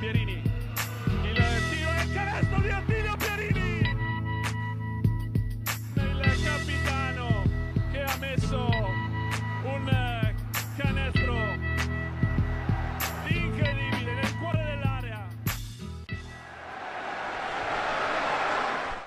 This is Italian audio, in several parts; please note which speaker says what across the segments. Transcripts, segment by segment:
Speaker 1: Pierini. Il tiro e il canestro di Attilio Pierini. Il capitano che ha messo un canestro incredibile nel cuore dell'area.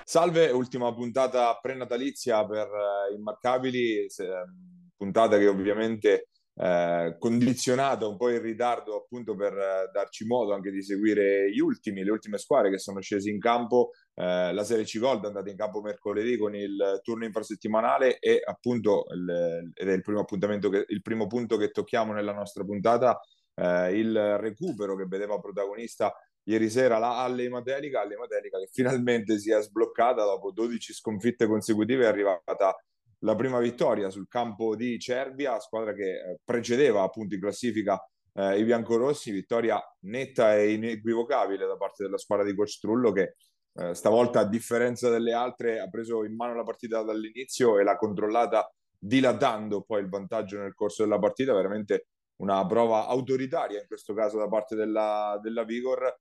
Speaker 2: Salve, ultima puntata prenatalizia per uh, Immarcabili, se, um, puntata che ovviamente eh, condizionata un po' in ritardo appunto per eh, darci modo anche di seguire gli ultimi, le ultime squadre che sono scesi in campo. Eh, la Serie C Gold è andata in campo mercoledì con il turno infrasettimanale e appunto il, ed è il primo appuntamento, che, il primo punto che tocchiamo nella nostra puntata, eh, il recupero che vedeva protagonista ieri sera la Alle Matelica, Alle Matelica che finalmente si è sbloccata dopo 12 sconfitte consecutive, è arrivata la prima vittoria sul campo di Cervia, squadra che eh, precedeva appunto in classifica eh, i biancorossi, vittoria netta e inequivocabile da parte della squadra di Coach Trullo che eh, stavolta a differenza delle altre ha preso in mano la partita dall'inizio e l'ha controllata dilatando poi il vantaggio nel corso della partita, veramente una prova autoritaria in questo caso da parte della, della Vigor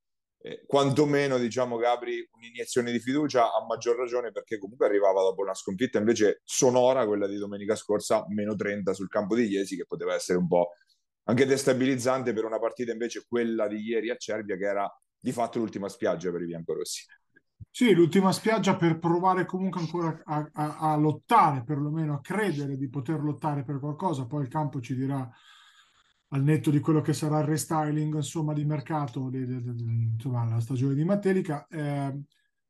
Speaker 2: eh, quantomeno diciamo Gabri un'iniezione di fiducia a maggior ragione perché comunque arrivava dopo una sconfitta. Invece sonora quella di domenica scorsa meno 30 sul campo di Iesi che poteva essere un po' anche destabilizzante per una partita invece quella di ieri a Cervia che era di fatto l'ultima spiaggia per i biancorossi
Speaker 3: sì, l'ultima spiaggia per provare comunque ancora a, a, a lottare, perlomeno a credere di poter lottare per qualcosa, poi il campo ci dirà al netto di quello che sarà il restyling insomma, di mercato, di, di, di, insomma, la stagione di Matelica. Eh,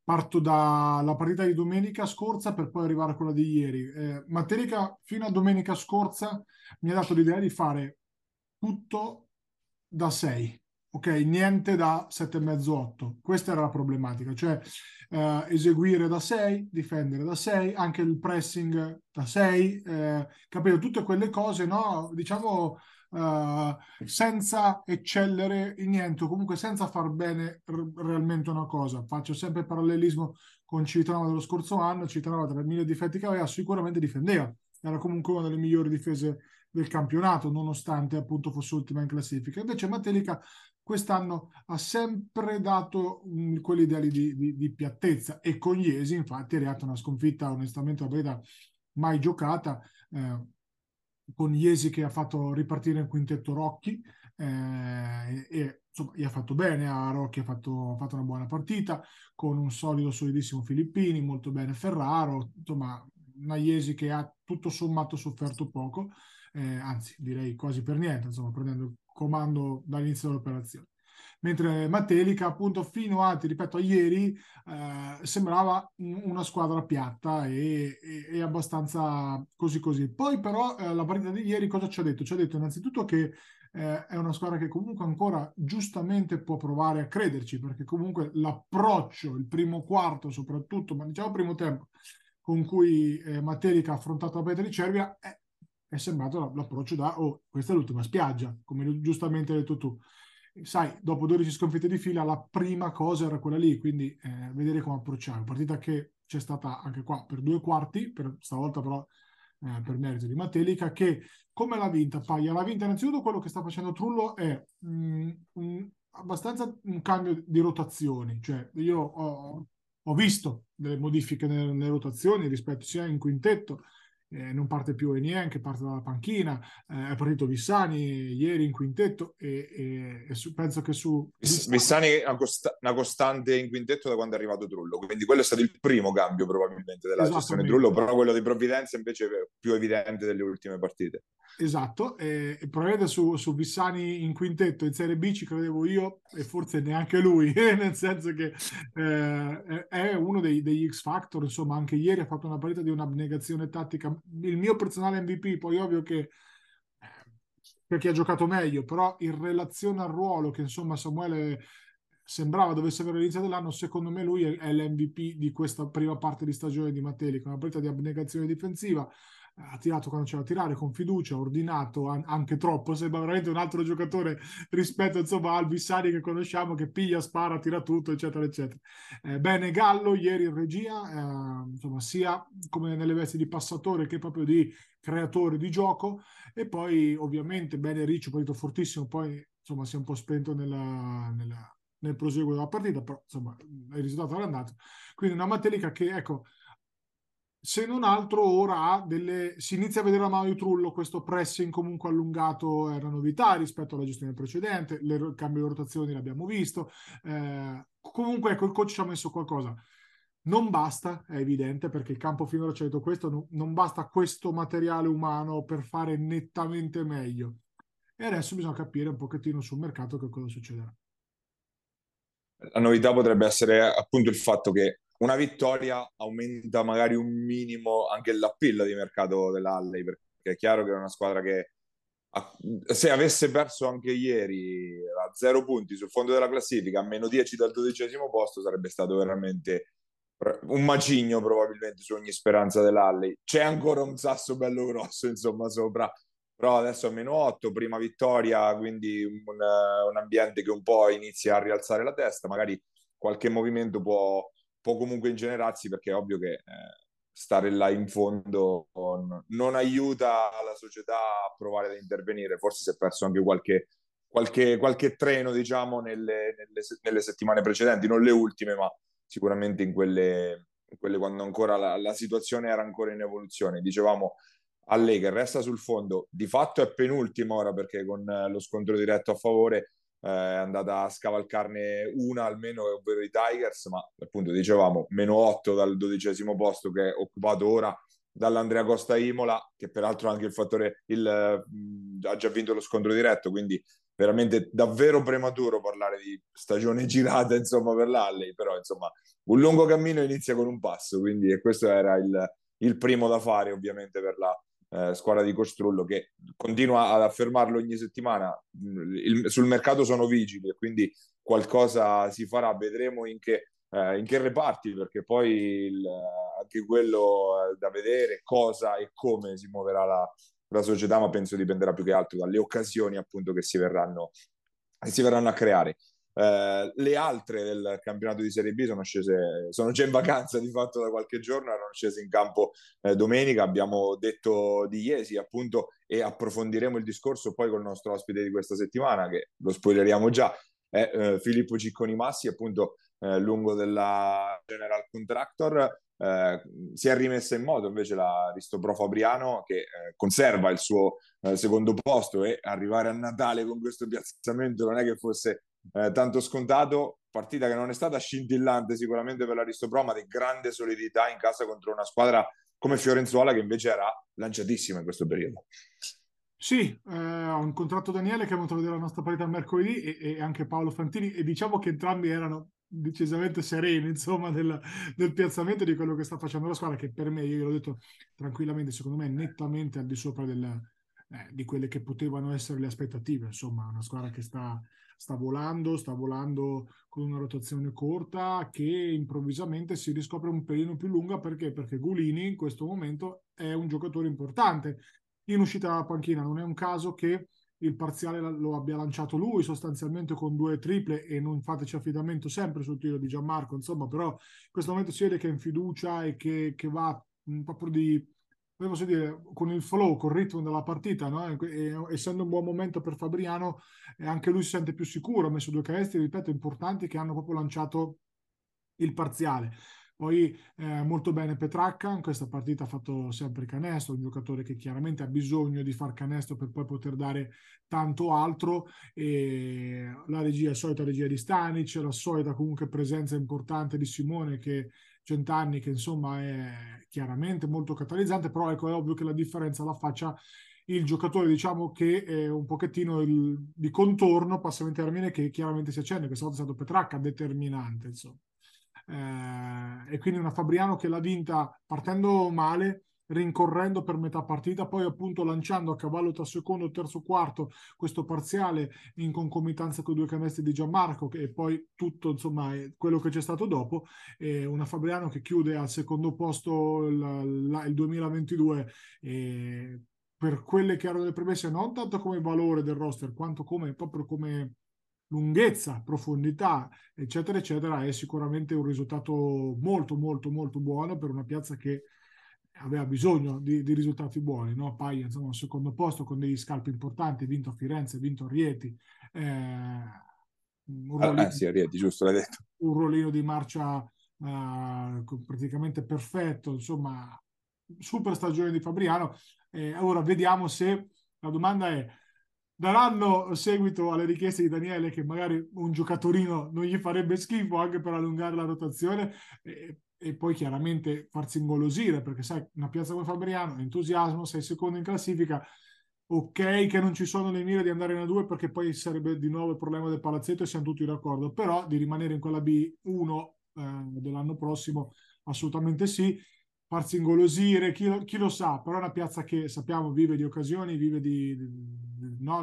Speaker 3: parto dalla partita di domenica scorsa per poi arrivare a quella di ieri. Eh, Matelica fino a domenica scorsa mi ha dato l'idea di fare tutto da 6, ok? Niente da 7,5-8. Questa era la problematica, cioè eh, eseguire da 6, difendere da 6, anche il pressing da 6, eh, capito? Tutte quelle cose, no? Diciamo uh, senza eccellere in niente, o comunque senza far bene r- realmente una cosa. Faccio sempre il parallelismo con Cittadella dello scorso anno, Cittadella tra i mille difetti che aveva sicuramente difendeva, era comunque una delle migliori difese del campionato, nonostante appunto fosse ultima in classifica. Invece Matelica quest'anno ha sempre dato quegli ideali di, di, di, piattezza. E con Iesi infatti è arrivata una sconfitta onestamente una partita mai giocata. Eh, con Iesi che ha fatto ripartire in quintetto Rocchi eh, e insomma gli ha fatto bene. A Rocchi ha fatto, ha fatto, una buona partita con un solido solidissimo Filippini molto bene Ferraro. Insomma una Iesi che ha tutto sommato sofferto poco eh, anzi direi quasi per niente insomma prendendo il comando dall'inizio dell'operazione mentre Matelica appunto fino a, ti ripeto, a ieri eh, sembrava una squadra piatta e, e, e, abbastanza così così. Poi però eh, la partita di ieri cosa ci ha detto? Ci ha detto innanzitutto che eh, è una squadra che comunque ancora giustamente può provare a crederci perché comunque l'approccio, il primo quarto soprattutto, ma diciamo primo tempo, con cui eh, Matelica ha affrontato la Petri Cervia è, è sembrato l'approccio da oh, questa è l'ultima spiaggia, come giustamente hai detto tu sai, dopo 12 sconfitte di fila, la prima cosa era quella lì, quindi eh, vedere come approcciare. Partita che c'è stata anche qua per due quarti, per, stavolta però eh, per merito di Matelica, che come l'ha vinta Paglia? L'ha vinta innanzitutto quello che sta facendo Trullo è mh, mm, un, abbastanza un cambio di rotazioni, cioè io ho, ho visto delle modifiche nelle, nelle rotazioni rispetto sia in quintetto eh, non parte più Enien che parte dalla panchina, eh, è partito Vissani ieri in quintetto e, e, e su, penso che su...
Speaker 2: Vissani è una, costa- una, costante in quintetto da quando è arrivato Trullo, quindi quello è stato il primo cambio probabilmente della gestione Trullo, però quello di Provvidenza invece è più evidente delle ultime partite.
Speaker 3: Esatto, e, e probabilmente su, su Vissani in quintetto in Serie B ci credevo io e forse neanche lui, nel senso che eh, è uno dei, degli X Factor, insomma anche ieri ha fatto una partita di un'abnegazione tattica il mio personale MVP, poi ovvio che eh, perché ha giocato meglio, però in relazione al ruolo che insomma Samuele sembrava dovesse avere all'inizio dell'anno, secondo me lui è, è l'MVP di questa prima parte di stagione di Mateli, con una partita di abnegazione difensiva, ha tirato quando c'era da tirare con fiducia, ordinato anche troppo, sembra veramente un altro giocatore rispetto insomma al Vissani che conosciamo che piglia, spara, tira tutto eccetera eccetera. Eh, bene Gallo ieri in regia, eh, insomma sia come nelle vesti di passatore che proprio di creatore di gioco e poi ovviamente bene Riccio, partito fortissimo, poi insomma si è un po' spento nella, nella nel proseguo della partita, però insomma il risultato era andato. Quindi una Matelica che, ecco, se non altro ora ha delle... si inizia a vedere la mano di Trullo, questo pressing comunque allungato è una novità rispetto alla gestione precedente, il cambio di rotazioni l'abbiamo visto, eh, comunque ecco il coach ci ha messo qualcosa. Non basta, è evidente, perché il campo finora ci ha detto questo, non, non basta questo materiale umano per fare nettamente meglio. E adesso bisogna capire un pochettino sul mercato che cosa succederà.
Speaker 2: La novità potrebbe essere appunto il fatto che una vittoria aumenta magari un minimo anche l'appeal di mercato dell'Alley, perché è chiaro che è una squadra che se avesse perso anche ieri a zero punti sul fondo della classifica, a meno 10 dal dodicesimo posto, sarebbe stato veramente un macigno probabilmente su ogni speranza dell'Alley. C'è ancora un sasso bello grosso, insomma, sopra, però adesso a meno 8, prima vittoria, quindi un, un ambiente che un po' inizia a rialzare la testa, magari qualche movimento può, può comunque ingenerarsi perché è ovvio che eh, stare là in fondo non, non, aiuta la società a provare ad intervenire. Forse si è perso anche qualche, qualche, qualche treno, diciamo, nelle, nelle, nelle, settimane precedenti, non le ultime, ma sicuramente in quelle, in quelle quando ancora la, la, situazione era ancora in evoluzione. Dicevamo a lei che resta sul fondo, di fatto è penultimo ora perché con lo scontro diretto a favore eh, è andata a scavalcarne una almeno, ovvero i Tigers, ma appunto dicevamo meno 8 dal dodicesimo posto che è occupato ora dall'Andrea Costa Imola, che peraltro anche il fattore, il, mh, ha già vinto lo scontro diretto, quindi veramente davvero prematuro parlare di stagione girata insomma per l'Alley, però insomma un lungo cammino inizia con un passo, quindi questo era il, il primo da fare ovviamente per la, eh, squadra di Costrullo che continua ad affermarlo ogni settimana. Il, sul mercato sono vigili e quindi qualcosa si farà, vedremo in che, eh, in che reparti, perché poi il, anche quello è da vedere cosa e come si muoverà la, la società, ma penso dipenderà più che altro dalle occasioni appunto che si verranno, che si verranno a creare. Eh, le altre del campionato di Serie B sono scese, sono già in vacanza di fatto da qualche giorno, erano scese in campo eh, domenica. Abbiamo detto di Iesi appunto e approfondiremo il discorso poi con il nostro ospite di questa settimana, che lo spoileriamo già, è eh, Filippo Cicconi Massi, appunto eh, lungo della General Contractor. Eh, si è rimessa in moto invece la Ristopro Fabriano che eh, conserva il suo eh, secondo posto e arrivare a Natale con questo piazzamento non è che fosse eh, tanto scontato, partita che non è stata scintillante sicuramente per l'Aristopro, ma di grande solidità in casa contro una squadra come Fiorenzuola che invece era lanciatissima in questo periodo.
Speaker 3: Sì, eh, ho incontrato Daniele che è venuto a vedere la nostra partita mercoledì e, e, anche Paolo Fantini e diciamo che entrambi erano decisamente sereni insomma del, del, piazzamento di quello che sta facendo la squadra che per me, io l'ho detto tranquillamente, secondo me nettamente al di sopra del, eh, di quelle che potevano essere le aspettative, insomma una squadra che sta sta volando, sta volando con una rotazione corta che improvvisamente si riscopre un pelino più lunga perché? Perché Gulini in questo momento è un giocatore importante in uscita dalla panchina, non è un caso che il parziale lo abbia lanciato lui sostanzialmente con due triple e non fateci affidamento sempre sul tiro di Gianmarco, insomma, però in questo momento si vede che è in fiducia e che, che va proprio di posso dire, con il flow, con il ritmo della partita, no? e, essendo un buon momento per Fabriano, eh, anche lui si sente più sicuro, ha messo due canestri, ripeto, importanti che hanno proprio lanciato il parziale. Poi eh, molto bene Petracca, in questa partita ha fatto sempre canestro, un giocatore che chiaramente ha bisogno di far canestro per poi poter dare tanto altro. E la regia, la solita regia di Stanic, la solita comunque presenza importante di Simone che Centanni che insomma è chiaramente molto catalizzante, però ecco, è ovvio che la differenza la faccia il giocatore diciamo che è un pochettino il, di contorno, passami il termine, che chiaramente si accende, questa volta è stato Petracca determinante insomma. Eh, e quindi una Fabriano che l'ha vinta partendo male rincorrendo per metà partita, poi appunto lanciando a cavallo tra secondo, terzo, quarto questo parziale in concomitanza con i due canestri di Gianmarco e poi tutto insomma quello che c'è stato dopo, e una Fabriano che chiude al secondo posto il, il 2022 e per quelle che erano le premesse non tanto come valore del roster quanto come proprio come lunghezza, profondità, eccetera, eccetera, è sicuramente un risultato molto, molto, molto buono per una piazza che aveva bisogno di, di risultati buoni, no? Paglia insomma al secondo posto con degli scalpi importanti, vinto a Firenze, vinto a Rieti, eh, un
Speaker 2: Ah,
Speaker 3: ruolino,
Speaker 2: eh, sì, a Rieti, giusto,
Speaker 3: un ruolino di marcia eh, praticamente perfetto, insomma, super stagione di Fabriano. Eh, ora vediamo se la domanda è daranno seguito alle richieste di Daniele che magari un giocatorino non gli farebbe schifo anche per allungare la rotazione e, e poi chiaramente farsi ingolosire perché sai una piazza come Fabriano entusiasmo sei secondo in classifica ok che non ci sono le mire di andare in A2 perché poi sarebbe di nuovo il problema del palazzetto e siamo tutti d'accordo però di rimanere in quella B1 eh, dell'anno prossimo assolutamente sì. Farsi ingolosire, chi lo, chi lo, sa, però è una piazza che sappiamo vive di occasioni, vive di, di, di, no,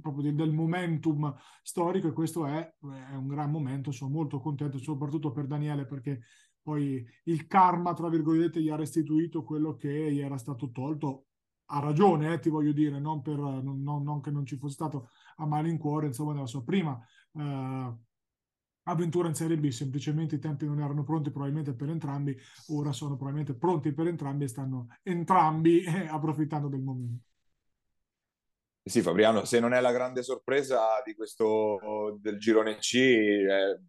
Speaker 3: proprio del momentum storico e questo è, è, un gran momento, sono molto contento soprattutto per Daniele perché poi il karma, tra virgolette, gli ha restituito quello che gli era stato tolto. Ha ragione, eh, ti voglio dire, non, per, non, non, che non ci fosse stato a malincuore, insomma, nella sua prima eh, avventura in Serie B, semplicemente i tempi non erano pronti probabilmente per entrambi, ora sono probabilmente pronti per entrambi e stanno entrambi eh, approfittando del momento.
Speaker 2: Sì, Fabriano, se non è la grande sorpresa di questo del girone C, eh,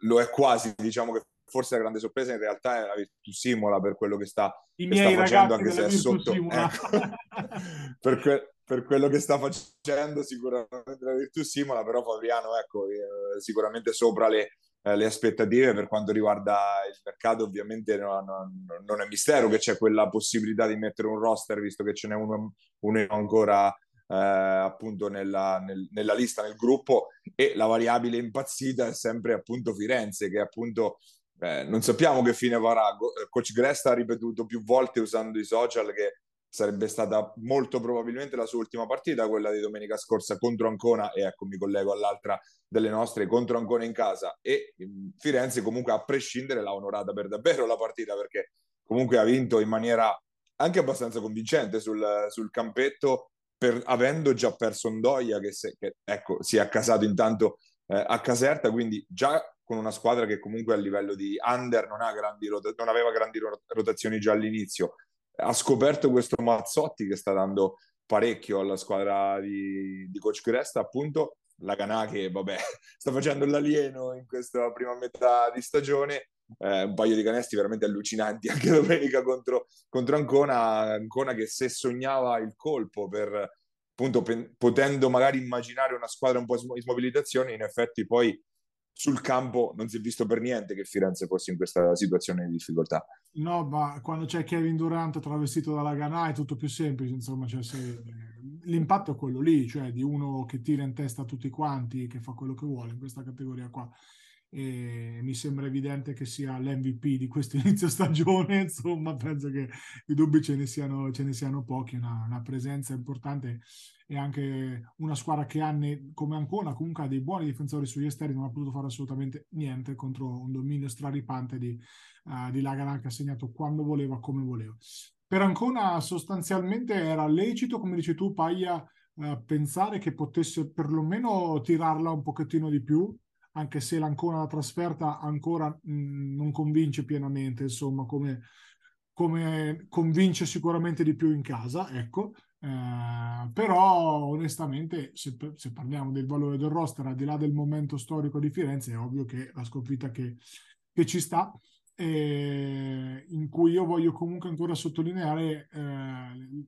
Speaker 2: lo è quasi, diciamo che forse la grande sorpresa in realtà è la Virtus Simola per quello che sta, che sta facendo,
Speaker 3: anche
Speaker 2: se è sotto. Ecco. per, que- per quello che sta facendo sicuramente la Virtus Simola, però Fabriano ecco, eh, sicuramente sopra le, eh, le, aspettative per quanto riguarda il mercato ovviamente no, no, non è mistero che c'è quella possibilità di mettere un roster visto che ce n'è uno, uno ancora eh, appunto nella, nel, nella, lista, nel gruppo e la variabile impazzita è sempre appunto Firenze che appunto eh, non sappiamo che fine farà. Coach Gresta ha ripetuto più volte usando i social che sarebbe stata molto probabilmente la sua ultima partita, quella di domenica scorsa contro Ancona, e ecco mi collego all'altra delle nostre, contro Ancona in casa, e Firenze comunque a prescindere l'ha onorata per davvero la partita, perché comunque ha vinto in maniera anche abbastanza convincente sul, sul campetto, per, avendo già perso Ndoia, che, se, che ecco, si è accasato intanto eh, a Caserta, quindi già con una squadra che comunque a livello di under non, grandi rota- non aveva grandi rotazioni già all'inizio, ha scoperto questo Mazzotti che sta dando parecchio alla squadra di, di Coach Cresta, appunto. La Ganà che vabbè, sta facendo l'alieno in questa prima metà di stagione, eh, un paio di canesti veramente allucinanti anche domenica contro, contro Ancona, Ancona che se sognava il colpo per appunto pen, potendo magari immaginare una squadra un po' in smobilitazione, in effetti poi sul campo non si è visto per niente che Firenze fosse in questa situazione di difficoltà.
Speaker 3: No, ma quando c'è Kevin Durant travestito dalla Ganà è tutto più semplice, insomma, cioè se... l'impatto è quello lì, cioè di uno che tira in testa tutti quanti, che fa quello che vuole in questa categoria qua. E mi sembra evidente che sia l'MVP di questo inizio stagione, insomma, penso che i dubbi ce ne siano, ce ne siano pochi, una, una presenza importante e anche una squadra che ha come Ancona comunque ha dei buoni difensori sugli esterni non ha potuto fare assolutamente niente contro un dominio straripante di, uh, di Lagana che ha segnato quando voleva, come voleva. Per Ancona sostanzialmente era lecito, come dici tu Paglia, uh, pensare che potesse perlomeno tirarla un pochettino di più, anche se l'Ancona la trasferta ancora mh, non convince pienamente, insomma, come, come convince sicuramente di più in casa, ecco. Eh, però onestamente se, se, parliamo del valore del roster al di là del momento storico di Firenze è ovvio che la sconfitta che, che ci sta eh, in cui io voglio comunque ancora sottolineare eh,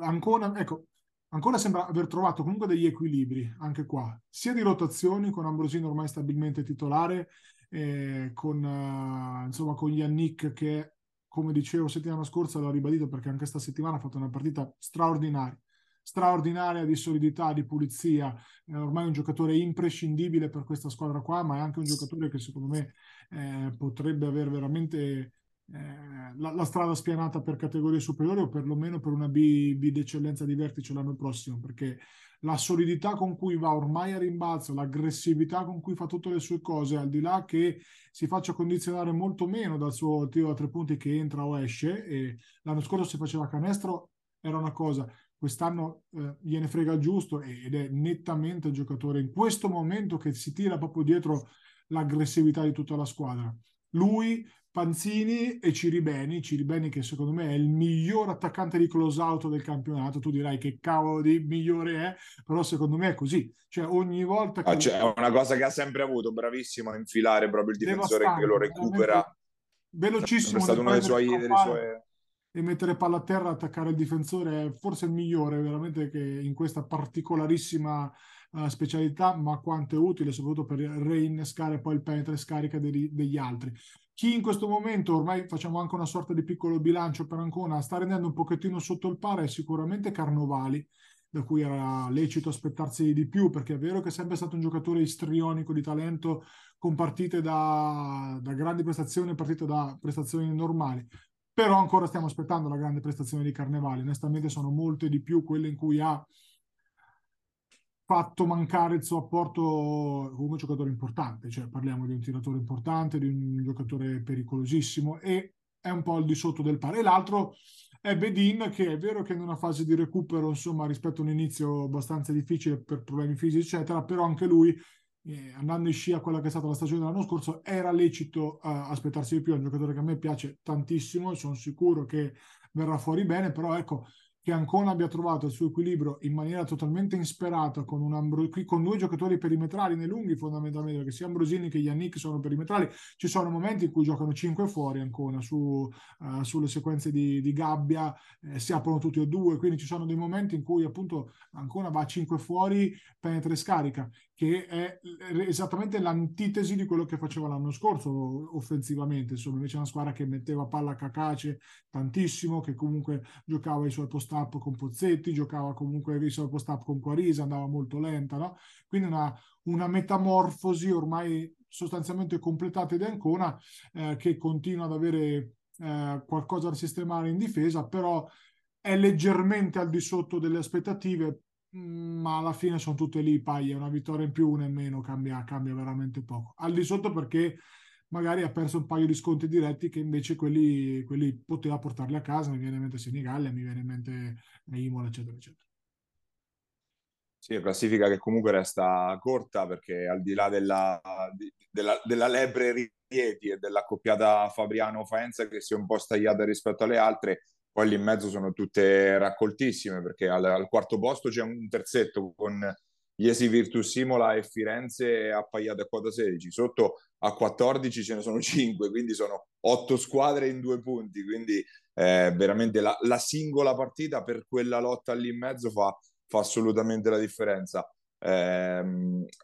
Speaker 3: ancora, ecco, ancora sembra aver trovato comunque degli equilibri anche qua sia di rotazioni con Ambrosino ormai stabilmente titolare eh, con, uh, insomma, con Yannick che come dicevo settimana scorsa, l'ho ribadito perché anche questa settimana ha fatto una partita straordinaria, straordinaria di solidità, di pulizia, è ormai un giocatore imprescindibile per questa squadra qua, ma è anche un giocatore che secondo me eh, potrebbe avere veramente eh, la, la, strada spianata per categorie superiori o perlomeno per una B, B d'eccellenza di vertice l'anno prossimo, perché la solidità con cui va ormai a rimbalzo, l'aggressività con cui fa tutte le sue cose, al di là che si faccia condizionare molto meno dal suo tiro a tre punti che entra o esce, e l'anno scorso si faceva canestro, era una cosa, quest'anno eh, gliene frega giusto ed è nettamente il giocatore in questo momento che si tira proprio dietro l'aggressività di tutta la squadra. Lui, Panzini e Ciribeni, Ciribeni che secondo me è il miglior attaccante di close out del campionato, tu dirai che cavolo di migliore è, però secondo me è così, cioè ogni volta che...
Speaker 2: Ah, cioè, è una cosa che ha sempre avuto, bravissimo a infilare proprio il difensore che lo recupera.
Speaker 3: Velocissimo. È
Speaker 2: stato uno dei suoi...
Speaker 3: E mettere palla a terra, attaccare il difensore è forse il migliore veramente che in questa particolarissima uh, specialità, ma quanto è utile soprattutto per reinnescare poi il penetra e scarica degli, degli altri. Chi in questo momento, ormai facciamo anche una sorta di piccolo bilancio per Ancona, sta rendendo un pochettino sotto il paro è sicuramente Carnovali, da cui era lecito aspettarsi di più, perché è vero che è sempre stato un giocatore istrionico di talento con partite da, da grandi prestazioni partite da prestazioni normali. Però ancora stiamo aspettando la grande prestazione di Carnevali. Onestamente sono molte di più quelle in cui ha fatto mancare il suo apporto come giocatore importante, cioè parliamo di un tiratore importante, di un giocatore pericolosissimo e è un po' al di sotto del pari. E l'altro è Bedin che è vero che in una fase di recupero, insomma, rispetto a un inizio abbastanza difficile per problemi fisici, eccetera, però anche lui eh, andando in scia a quella che è stata la stagione dell'anno scorso, era lecito uh, aspettarsi di più. È un giocatore che a me piace tantissimo, sono sicuro che verrà fuori bene, però ecco, che Ancona abbia trovato il suo equilibrio in maniera totalmente insperata con, un Ambro- con due giocatori perimetrali nei lunghi fondamentalmente perché sia Ambrosini che Yannick sono perimetrali ci sono momenti in cui giocano 5 fuori Ancona su, uh, sulle sequenze di, di gabbia eh, si aprono tutti e due quindi ci sono dei momenti in cui appunto Ancona va a 5 fuori penetra e scarica che è esattamente l'antitesi di quello che faceva l'anno scorso offensivamente. Insomma invece una squadra che metteva palla a cacace tantissimo che comunque giocava i suoi posti post-up con Pozzetti, giocava comunque il post-up con Quarisa, andava molto lenta, no? Quindi una, una metamorfosi ormai sostanzialmente completata di Ancona eh, che continua ad avere eh, qualcosa da sistemare in difesa, però è leggermente al di sotto delle aspettative, mm, ma alla fine sono tutte lì, paglia, una vittoria in più, una in meno, cambia, cambia veramente poco. Al di sotto perché magari ha perso un paio di sconti diretti che invece quelli, quelli poteva portarli a casa, mi viene in mente Senigallia, mi viene in mente Imola, eccetera, eccetera.
Speaker 2: Sì, classifica che comunque resta corta perché al di là della, della, della Lebre Rieti e dell'accoppiata Fabriano-Faenza che si è un po' stagliata rispetto alle altre, poi lì in mezzo sono tutte raccoltissime perché al, al quarto posto c'è un terzetto con Iesi Virtus Simola e Firenze appaiate a quota 16, sotto a 14 ce ne sono 5, quindi sono 8 squadre in due punti, quindi eh, veramente la, la, singola partita per quella lotta lì in mezzo fa, fa assolutamente la differenza. Eh,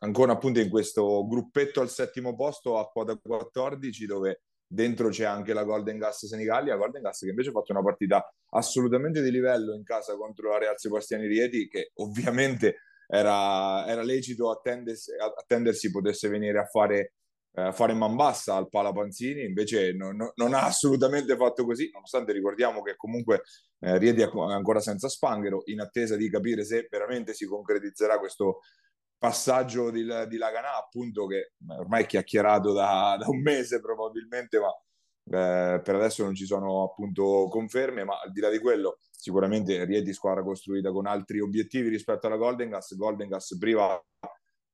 Speaker 2: ancora appunto in questo gruppetto al settimo posto a quota 14 dove dentro c'è anche la Golden Gas Senigallia, Golden Gas che invece ha fatto una partita assolutamente di livello in casa contro la Real Sebastiani Rieti che ovviamente era, era lecito attendersi, attendersi potesse venire a fare, eh, fare man bassa al Pala Panzini, invece no, no, non ha assolutamente fatto così, nonostante ricordiamo che comunque eh, Riedi è ancora senza Spanghero, in attesa di capire se veramente si concretizzerà questo passaggio di, di Laganà, appunto che ormai è chiacchierato da, da un mese probabilmente, ma eh, per adesso non ci sono appunto conferme, ma al di là di quello sicuramente Rieti squadra costruita con altri obiettivi rispetto alla Golden Gas, Golden Gas priva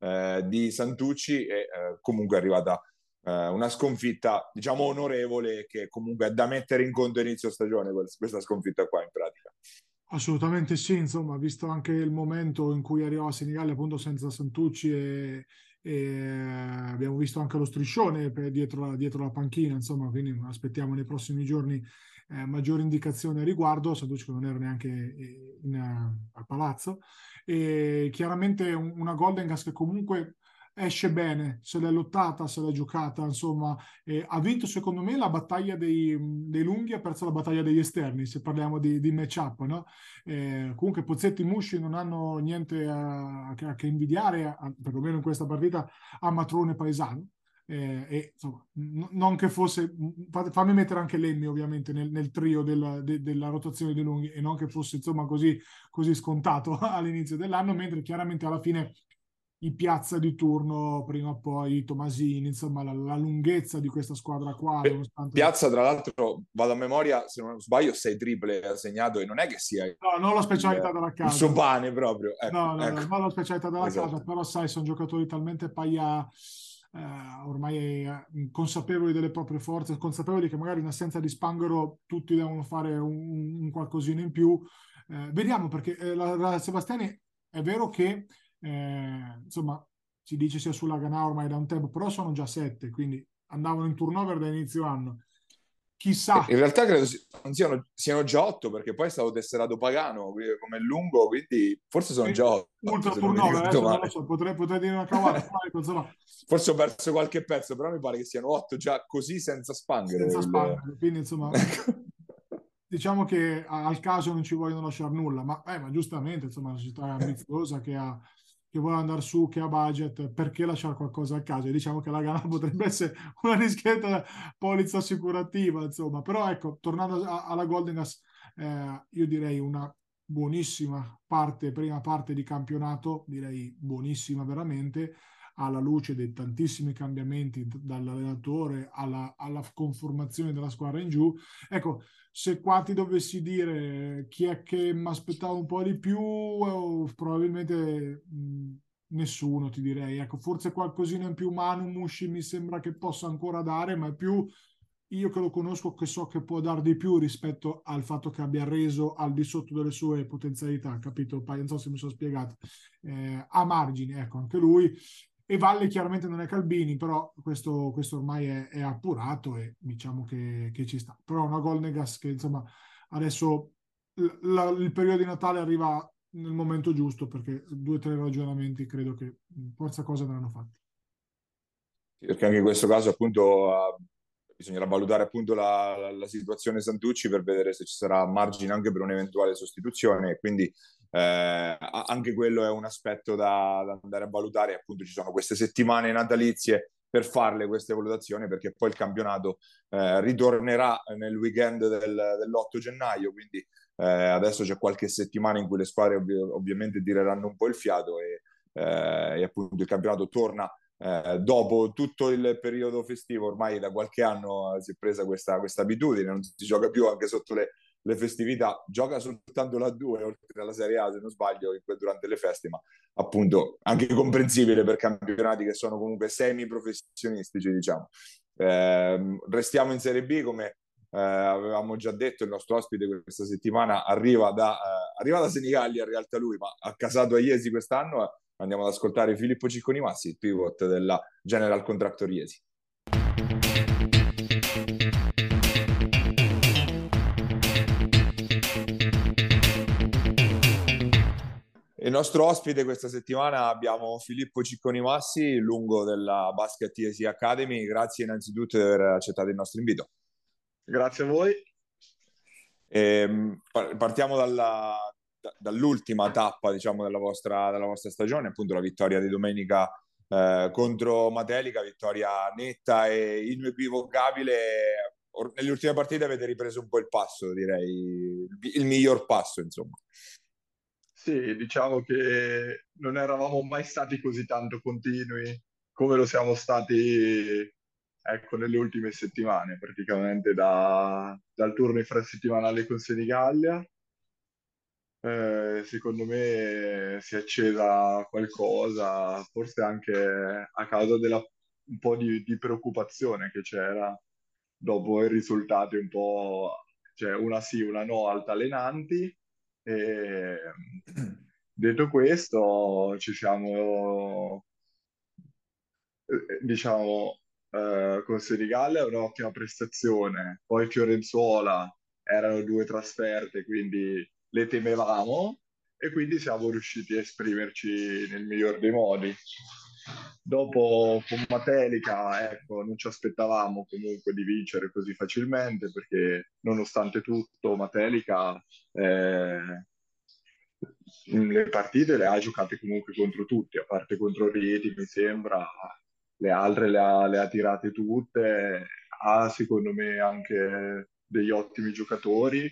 Speaker 2: eh, di Santucci e eh, comunque è arrivata eh, una sconfitta diciamo onorevole che comunque è da mettere in conto inizio stagione questa sconfitta qua in pratica.
Speaker 3: Assolutamente sì, insomma, visto anche il momento in cui arrivava Senigallia appunto senza Santucci e, e abbiamo visto anche lo striscione dietro dietro la panchina, insomma, quindi aspettiamo nei prossimi giorni eh, maggiori indicazioni a riguardo, Saducci non era neanche eh, in, uh, al palazzo, e chiaramente un, una Golden Gas che comunque esce bene, se l'è lottata, se l'è giocata, insomma, eh, ha vinto secondo me la battaglia dei, dei, lunghi, ha perso la battaglia degli esterni, se parliamo di, di match-up, no? eh, comunque Pozzetti e Musci non hanno niente a, a che invidiare, a, perlomeno in questa partita, a Matrone Paesano, eh, e insomma, n- non che fosse, fammi mettere anche Lemmi ovviamente nel, nel trio della, de- della, rotazione dei lunghi e non che fosse insomma così, così scontato all'inizio dell'anno, mentre chiaramente alla fine i piazza di turno prima o poi Tomasini, insomma la, la lunghezza di questa squadra qua.
Speaker 2: Nonostante... Piazza tra l'altro, vado a memoria, se non sbaglio, sei triple ha segnato e non è che sia...
Speaker 3: No, non la specialità il, della casa.
Speaker 2: Il suo pane proprio.
Speaker 3: Ecco, no, no, ecco. no, non la specialità della esatto. casa, però sai, sono giocatori talmente paia eh, ormai è consapevoli delle proprie forze, consapevoli che magari in assenza di Spangaro tutti devono fare un, un qualcosina in più. Eh, vediamo perché eh, la, la, Sebastiani è vero che eh, insomma si dice sia sulla Ganà ormai da un tempo, però sono già sette, quindi andavano in turnover da inizio anno. Chissà.
Speaker 2: In realtà credo siano, siano già otto, perché poi è stato tesserato Pagano come lungo, quindi forse sono già otto.
Speaker 3: Ultra turnover, adesso non lo so, potrei, potrei dire una cavolata.
Speaker 2: forse ho perso qualche pezzo, però mi pare che siano otto già così senza spangere.
Speaker 3: Senza spangere, quindi insomma... diciamo che al caso non ci vogliono lasciare nulla, ma, eh, ma giustamente, insomma, una società ambiziosa che ha che vuole andare su, che ha budget, perché lasciare qualcosa a casa? E diciamo che la gara potrebbe essere una discreta polizza assicurativa, insomma. Però ecco, tornando a, alla Golden Gas, eh, io direi una buonissima parte, prima parte di campionato, direi buonissima veramente, alla luce dei tantissimi cambiamenti dall'allenatore alla, alla conformazione della squadra in giù. Ecco, se qua ti dovessi dire chi è che mi aspettava un po' di più, eh, probabilmente nessuno ti direi. Ecco, forse qualcosina in più Manu Mushi mi sembra che possa ancora dare, ma è più io che lo conosco che so che può dare di più rispetto al fatto che abbia reso al di sotto delle sue potenzialità, capito? Non so se mi sono spiegato. Eh, a margine, ecco, anche lui e Valle chiaramente non è Calbini, però questo, questo ormai è, è, appurato e diciamo che, che, ci sta. Però una Golnegas che insomma adesso la, il periodo di Natale arriva nel momento giusto perché due o tre ragionamenti credo che forza cosa ne hanno fatti.
Speaker 2: Perché anche in questo caso appunto bisognerà valutare appunto la, la, situazione Santucci per vedere se ci sarà margine anche per un'eventuale sostituzione quindi eh, anche quello è un aspetto da, da, andare a valutare. Appunto, ci sono queste settimane natalizie per farle queste valutazioni, perché poi il campionato eh, ritornerà nel weekend del, dell'8 gennaio. Quindi eh, adesso c'è qualche settimana in cui le squadre ovvi- ovviamente tireranno un po' il fiato e, eh, e appunto il campionato torna. Eh, dopo tutto il periodo festivo, ormai da qualche anno si è presa questa, questa abitudine, non si gioca più anche sotto le, le festività, gioca soltanto la 2 oltre alla Serie A se non sbaglio durante le feste, ma appunto anche comprensibile per campionati che sono comunque semi professionistici diciamo. Eh, restiamo in Serie B come eh, avevamo già detto, il nostro ospite questa settimana arriva da, eh, arriva da Senigallia in realtà lui, ma ha casato a Iesi quest'anno, andiamo ad ascoltare Filippo Cicconi Massi, il pivot della General Contractor Iesi. Il nostro ospite questa settimana abbiamo Filippo Cicconi Massi, lungo della Basket TSI Academy. Grazie innanzitutto di aver accettato il nostro invito.
Speaker 4: Grazie a voi.
Speaker 2: E, ehm, partiamo dalla, da, dall'ultima tappa diciamo, della, vostra, della vostra stagione, appunto la vittoria di domenica eh, contro Matelica, vittoria netta e inequivocabile. Nelle ultime partite avete ripreso un po' il passo, direi, il miglior passo, insomma.
Speaker 4: Sì, diciamo che non eravamo mai stati così tanto continui come lo siamo stati, ecco, nelle ultime settimane, praticamente da- dal turno infrasettimanale con Senigallia. Eh, secondo me si è accesa qualcosa, forse anche a causa della un po' di, di preoccupazione che c'era dopo i risultati un po', cioè una sì, una no altalenanti e, detto questo, ci siamo, eh, diciamo, eh, con Senigallia è un'ottima prestazione. Poi Fiorenzuola erano due trasferte, quindi le temevamo e quindi siamo riusciti a esprimerci nel miglior dei modi. Dopo con Matelica, ecco, non ci aspettavamo comunque di vincere così facilmente perché nonostante tutto Matelica eh, le partite le ha giocate comunque contro tutti, a parte contro Rieti mi sembra, le altre le ha, le ha tirate tutte, ha secondo me anche degli ottimi giocatori,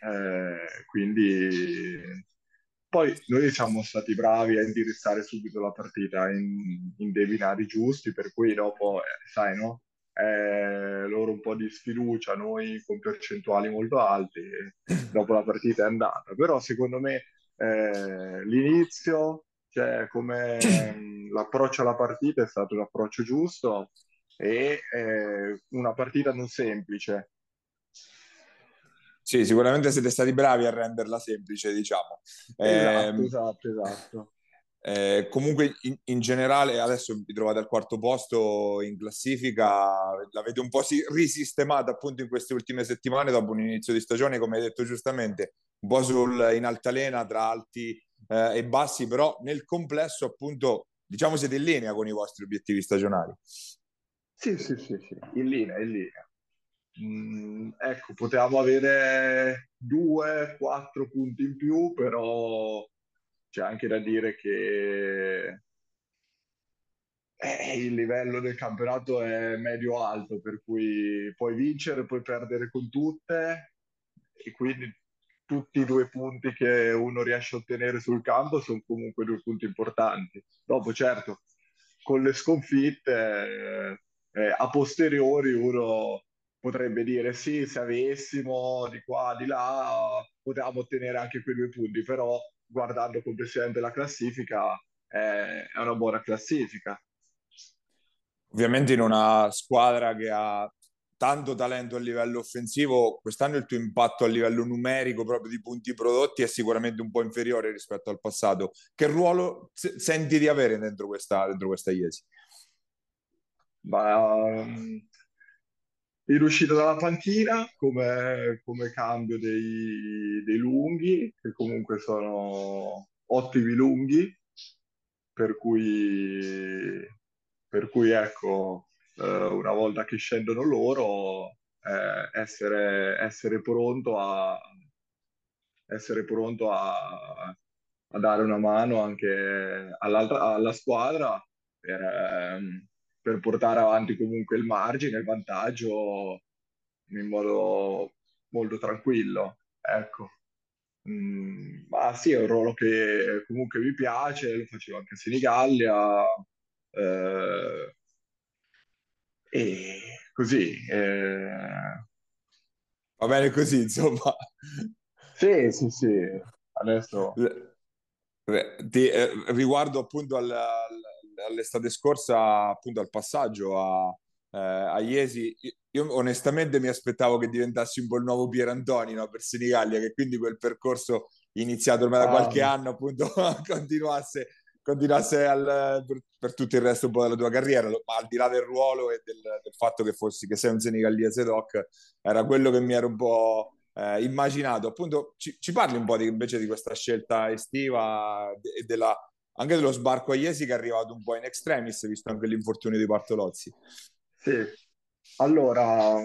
Speaker 4: eh, quindi poi noi siamo stati bravi a indirizzare subito la partita in, in dei binari giusti, per cui dopo, eh, sai, no? Eh, loro un po' di sfiducia, noi con percentuali molto alte, dopo la partita è andata. Però secondo me eh, l'inizio cioè come l'approccio alla partita è stato un approccio giusto e eh, una partita non semplice.
Speaker 2: Sì, sicuramente siete stati bravi a renderla semplice, diciamo.
Speaker 4: Esatto,
Speaker 2: Eh,
Speaker 4: esatto, esatto.
Speaker 2: eh, comunque, in, in generale, adesso vi trovate al quarto posto in classifica, l'avete un po' si- risistemata appunto in queste ultime settimane dopo un inizio di stagione, come hai detto giustamente, un po' sul, in altalena tra alti eh, e bassi, però nel complesso, appunto, diciamo siete in linea con i vostri obiettivi stagionali.
Speaker 4: Sì, sì, sì, sì, in linea, in linea. Mm, ecco, potevamo avere due, quattro punti in più, però c'è anche da dire che eh, il livello del campionato è medio-alto, per cui puoi vincere, puoi perdere con tutte, e quindi tutti i due punti che uno riesce a ottenere sul campo sono comunque due punti importanti. Dopo, certo, con le sconfitte, eh, a posteriori uno potrebbe dire sì, se avessimo di qua, di là, potevamo ottenere anche quei due punti, però guardando complessivamente la classifica, eh, è una buona classifica.
Speaker 2: Ovviamente in una squadra che ha tanto talento a livello offensivo, quest'anno il tuo impatto a livello numerico proprio di punti prodotti è sicuramente un po' inferiore rispetto al passato. Che ruolo se- senti di avere dentro questa, dentro questa Iesi?
Speaker 4: Um, in uscita dalla panchina come, come cambio dei, dei lunghi, che comunque sono ottimi lunghi, per cui, per cui ecco, eh, una volta che scendono loro, eh, essere, essere pronto a, essere pronto a, a dare una mano anche alla squadra per, ehm, per portare avanti comunque il margine, il vantaggio in modo molto tranquillo. Ecco. Mm, ma sì, è un ruolo che comunque mi piace, lo facevo anche a Senigallia, eh, e così. eh,
Speaker 2: Va bene così, insomma.
Speaker 4: sì, sì, sì, adesso
Speaker 2: Eh, ti- eh, riguardo appunto al- al- all'estate scorsa, appunto al passaggio a, eh, a Iesi, io onestamente mi aspettavo che diventassi un po' il nuovo Pierantoni, no, per Senigallia, che quindi quel percorso iniziato ormai da
Speaker 4: ah,
Speaker 2: qualche anno appunto continuasse, continuasse al- per, per tutto il resto un po' della tua carriera, ma al di là del ruolo e del, del fatto che fossi, che sei un senegallese doc, era quello che mi ero un po' eh, immaginato. Appunto, ci, ci parli un po' di- invece di questa scelta estiva e della, anche dello sbarco a Iesi che è arrivato un po' in extremis, visto anche l'infortunio di Bartolozzi.
Speaker 4: sì. Allora,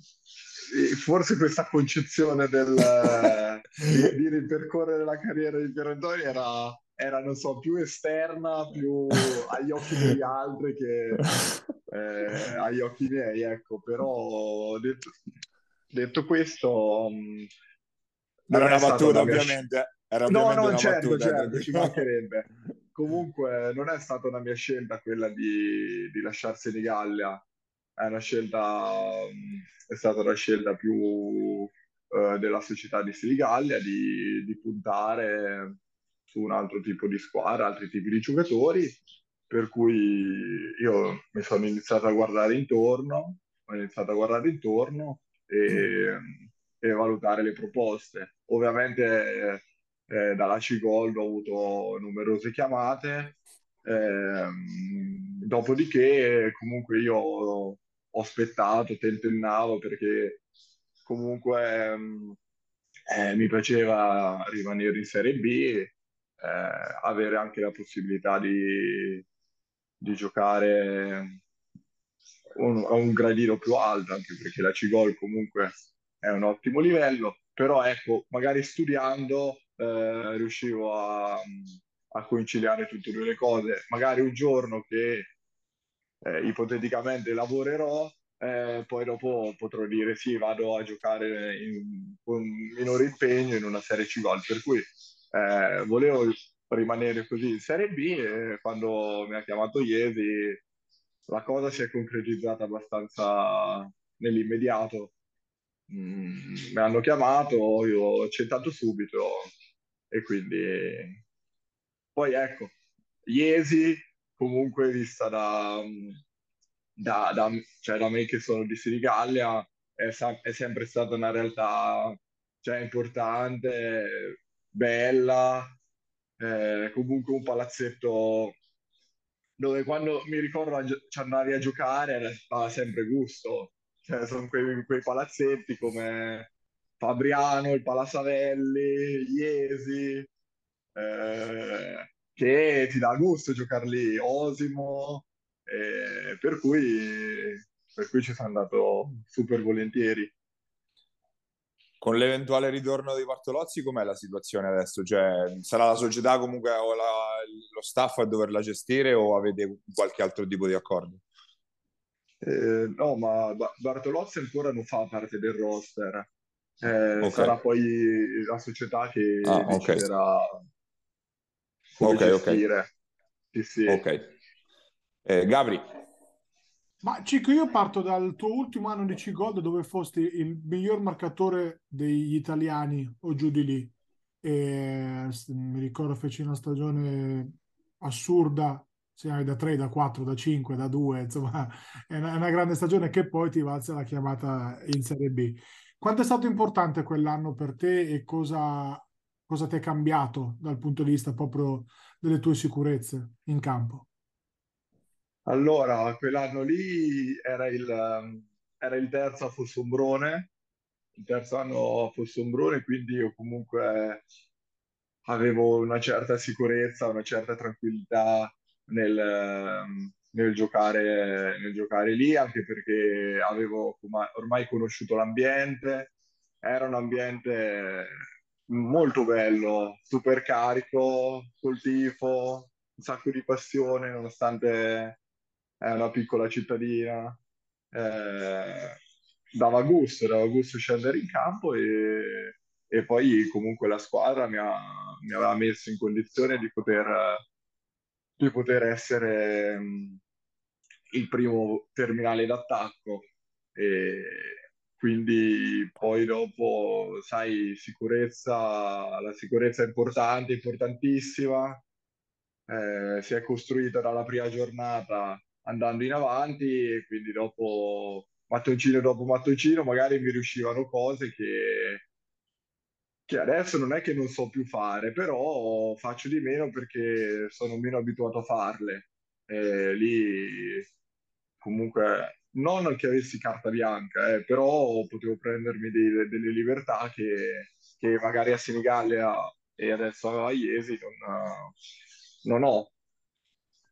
Speaker 4: sì, forse questa concezione del, di, di ripercorrere la carriera di Pierantoni era, era, non so, più esterna, più agli occhi degli altri che eh, agli occhi miei, ecco. Però detto, detto questo, mh,
Speaker 2: Era una battuta, ovviamente. Era
Speaker 4: No, no, certo, certo, ci mancherebbe. Comunque non è stata una mia scelta quella di, di lasciarsene Gallia, è una scelta, mh, è stata una scelta più eh, della società di Senigallia di, di puntare su un altro tipo di squadra, altri tipi di giocatori, per cui io mi sono iniziato a guardare intorno, ho iniziato a guardare intorno e, e valutare le proposte. Ovviamente eh, dalla Cigoldo ho avuto numerose chiamate, ehm, dopodiché comunque io ho, aspettato, tentennavo perché comunque ehm, eh, mi piaceva rimanere in Serie B, eh, avere anche la possibilità di, di giocare a un gradino più alto, anche perché la Cigol comunque è un ottimo livello, però ecco, magari studiando eh, riuscivo a, a conciliare tutte e due le cose. Magari un giorno che eh, ipoteticamente lavorerò, eh, poi dopo potrò dire sì, vado a giocare in- con minore impegno in una Serie C Gol, per cui eh, volevo rimanere così in Serie B e quando mi ha chiamato Iesi la cosa si è concretizzata abbastanza nell'immediato. Mm, mi hanno chiamato, io ho accettato subito e quindi poi ecco, Iesi, comunque vista da, da, da, cioè da me che sono di Senigallia, è, è sempre stata una realtà cioè, importante, bella, eh, comunque un palazzetto dove quando mi ricordo ci andavi a giocare aveva sempre gusto. Cioè, sono quei, quei palazzetti come Fabriano, il Palasavelli, Iesi, eh, che ti dà gusto giocare lì, Osimo, eh, per, cui, per cui ci sono andato super volentieri.
Speaker 2: Con l'eventuale ritorno di Bartolozzi, com'è la situazione adesso? Cioè, sarà la società comunque o la, lo staff a doverla gestire o avete qualche altro tipo di accordo?
Speaker 4: Eh, no, ma Bartolozzi ancora non fa parte del roster. Eh, okay. Sarà poi la società che ah, deciderà okay. come okay, gestire.
Speaker 2: Sì, sì. Ok. Eh, Gabri.
Speaker 3: Ma Cico, io parto dal tuo ultimo anno di C-Gold dove fosti il miglior marcatore degli italiani o giù di lì. E, mi ricordo feci una stagione assurda, se hai da 3, da 4, da 5, da 2, insomma è una, è una grande stagione che poi ti valsa la chiamata in Serie B. Quanto è stato importante quell'anno per te e cosa, cosa ti è cambiato dal punto di vista proprio delle tue sicurezze in campo?
Speaker 4: Allora, quell'anno lì era il, era il terzo a Fossombrone, il terzo anno a Fossombrone, quindi io comunque avevo una certa sicurezza, una certa tranquillità nel, nel giocare, nel giocare lì, anche perché avevo ormai conosciuto l'ambiente, era un ambiente molto bello, super carico, col tifo, un sacco di passione, nonostante è una piccola cittadina. Eh, dava gusto, dava gusto scendere in campo e, e poi comunque la squadra mi, ha, mi, aveva messo in condizione di poter, di poter essere il primo terminale d'attacco e quindi poi dopo, sai, sicurezza, la sicurezza è importante, importantissima, eh, si è costruita dalla prima giornata andando in avanti e quindi dopo mattoncino dopo mattoncino magari mi riuscivano cose che, che adesso non è che non so più fare, però faccio di meno perché sono meno abituato a farle. E lì comunque non che avessi carta bianca, eh, però potevo prendermi dei, delle libertà che, che, magari a Senigallia e adesso a Iesi non, non ho.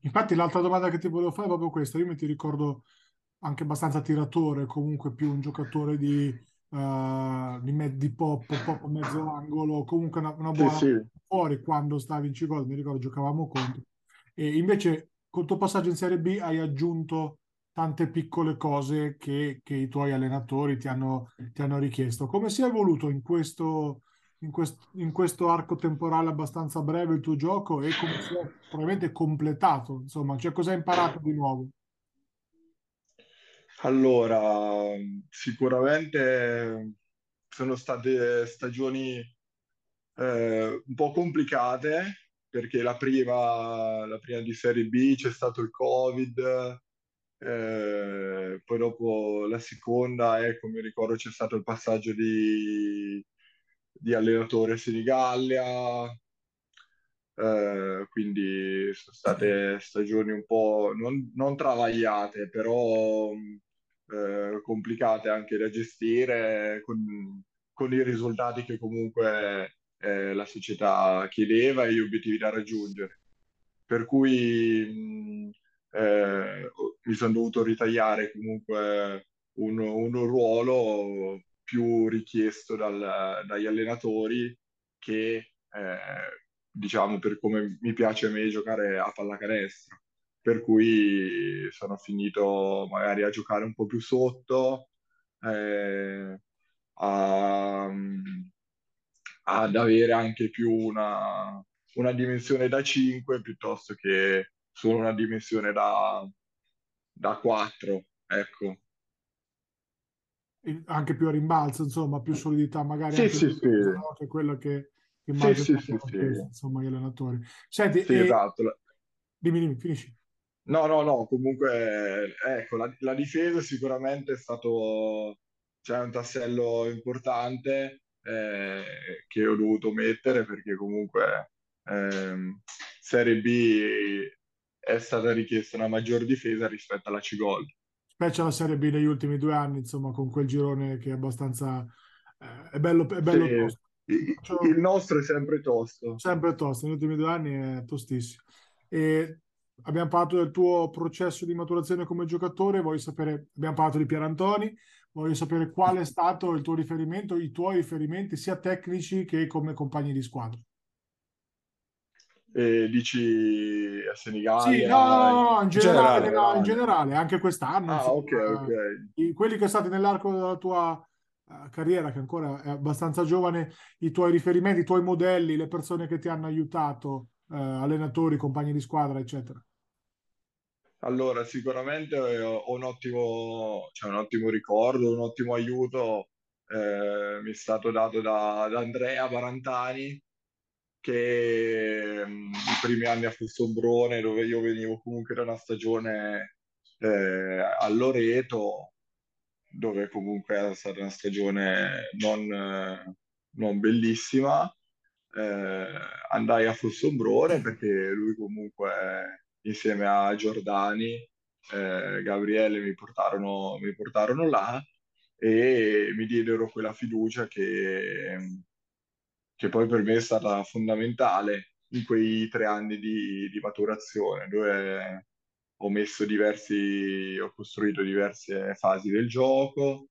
Speaker 3: Infatti l'altra domanda che ti volevo fare è proprio questa. Io mi ti ricordo anche abbastanza tiratore, comunque più un giocatore di, uh, di, me- di pop, pop mezzo angolo, comunque una, una buona sì, sì. fuori quando stavi in C-Gold, mi ricordo giocavamo contro. E invece col tuo passaggio in Serie B hai aggiunto tante piccole cose che, che i tuoi allenatori ti hanno, ti hanno richiesto. Come si è evoluto in questo in, quest- in, questo arco temporale abbastanza breve il tuo gioco e come si è probabilmente completato, insomma, cioè cosa hai imparato di nuovo?
Speaker 4: Allora, sicuramente sono state stagioni eh, un po' complicate perché la prima, la prima di Serie B c'è stato il Covid, eh, poi dopo la seconda, ecco, mi ricordo c'è stato il passaggio di, di allenatore Senigallia, eh, quindi sono state stagioni un po' non, non travagliate, però eh, complicate anche da gestire con, con i risultati che comunque eh, la società chiedeva e gli obiettivi da raggiungere. Per cui mh, eh, mi sono dovuto ritagliare comunque un, un ruolo più richiesto dal, dagli allenatori che, eh, diciamo, per come mi piace a me giocare a pallacanestro. Per cui sono finito magari a giocare un po' più sotto, eh, a, ad avere anche più una, una dimensione da 5 piuttosto che solo una dimensione da, da 4. Ecco,
Speaker 3: anche più a rimbalzo, insomma, più solidità, magari
Speaker 4: sì, sì,
Speaker 3: più sì. che è quello che, che immagino
Speaker 4: sì, sì, sì,
Speaker 3: insomma, gli allenatori. Senti,
Speaker 4: sì,
Speaker 3: e,
Speaker 4: esatto.
Speaker 3: Dimmi, dimmi, finisci.
Speaker 4: No, no, no, comunque, ecco, la, la difesa sicuramente è stato, cioè, un tassello importante eh, che ho dovuto mettere perché comunque ehm, Serie B è stata richiesta una maggior difesa rispetto alla C-Gold.
Speaker 3: Specie la Serie B negli ultimi due anni, insomma, con quel girone che è abbastanza... Eh, è bello, è bello
Speaker 4: Sì,
Speaker 3: tosto.
Speaker 4: il
Speaker 3: Faccio-
Speaker 4: il nostro è sempre tosto.
Speaker 3: Sempre tosto, negli ultimi due anni è tostissimo. E abbiamo parlato del tuo processo di maturazione come giocatore, voglio sapere, abbiamo parlato di Pierantoni, voglio sapere qual è stato il tuo riferimento, i tuoi riferimenti sia tecnici che come compagni di squadra.
Speaker 4: E dici a
Speaker 3: Sì,
Speaker 4: Senigallia?
Speaker 3: no, no, no, no, in generale,
Speaker 2: generale,
Speaker 3: no, in generale, anche quest'anno,
Speaker 4: Ah, ok,
Speaker 3: insomma,
Speaker 4: ok.
Speaker 3: i- quelli che sono stati nell'arco della tua eh, carriera, che ancora è abbastanza giovane, i tuoi riferimenti, i tuoi modelli, le persone che ti hanno aiutato, eh, allenatori, compagni di squadra, eccetera.
Speaker 4: Allora, sicuramente eh, ho un ottimo, cioè un ottimo ricordo, un ottimo aiuto eh, mi è stato dato da, da Andrea Barantani, che mm, i primi anni a Fossombrone, dove io venivo comunque da una stagione eh, a Loreto, dove comunque era stata una stagione non, non bellissima, eh, andai a Fossombrone perché lui comunque insieme a Giordani, eh, Gabriele mi portarono, mi portarono là e mi diedero quella fiducia che, che poi per me è stata fondamentale in quei tre anni di, di maturazione, dove ho messo diversi, ho costruito diverse fasi del gioco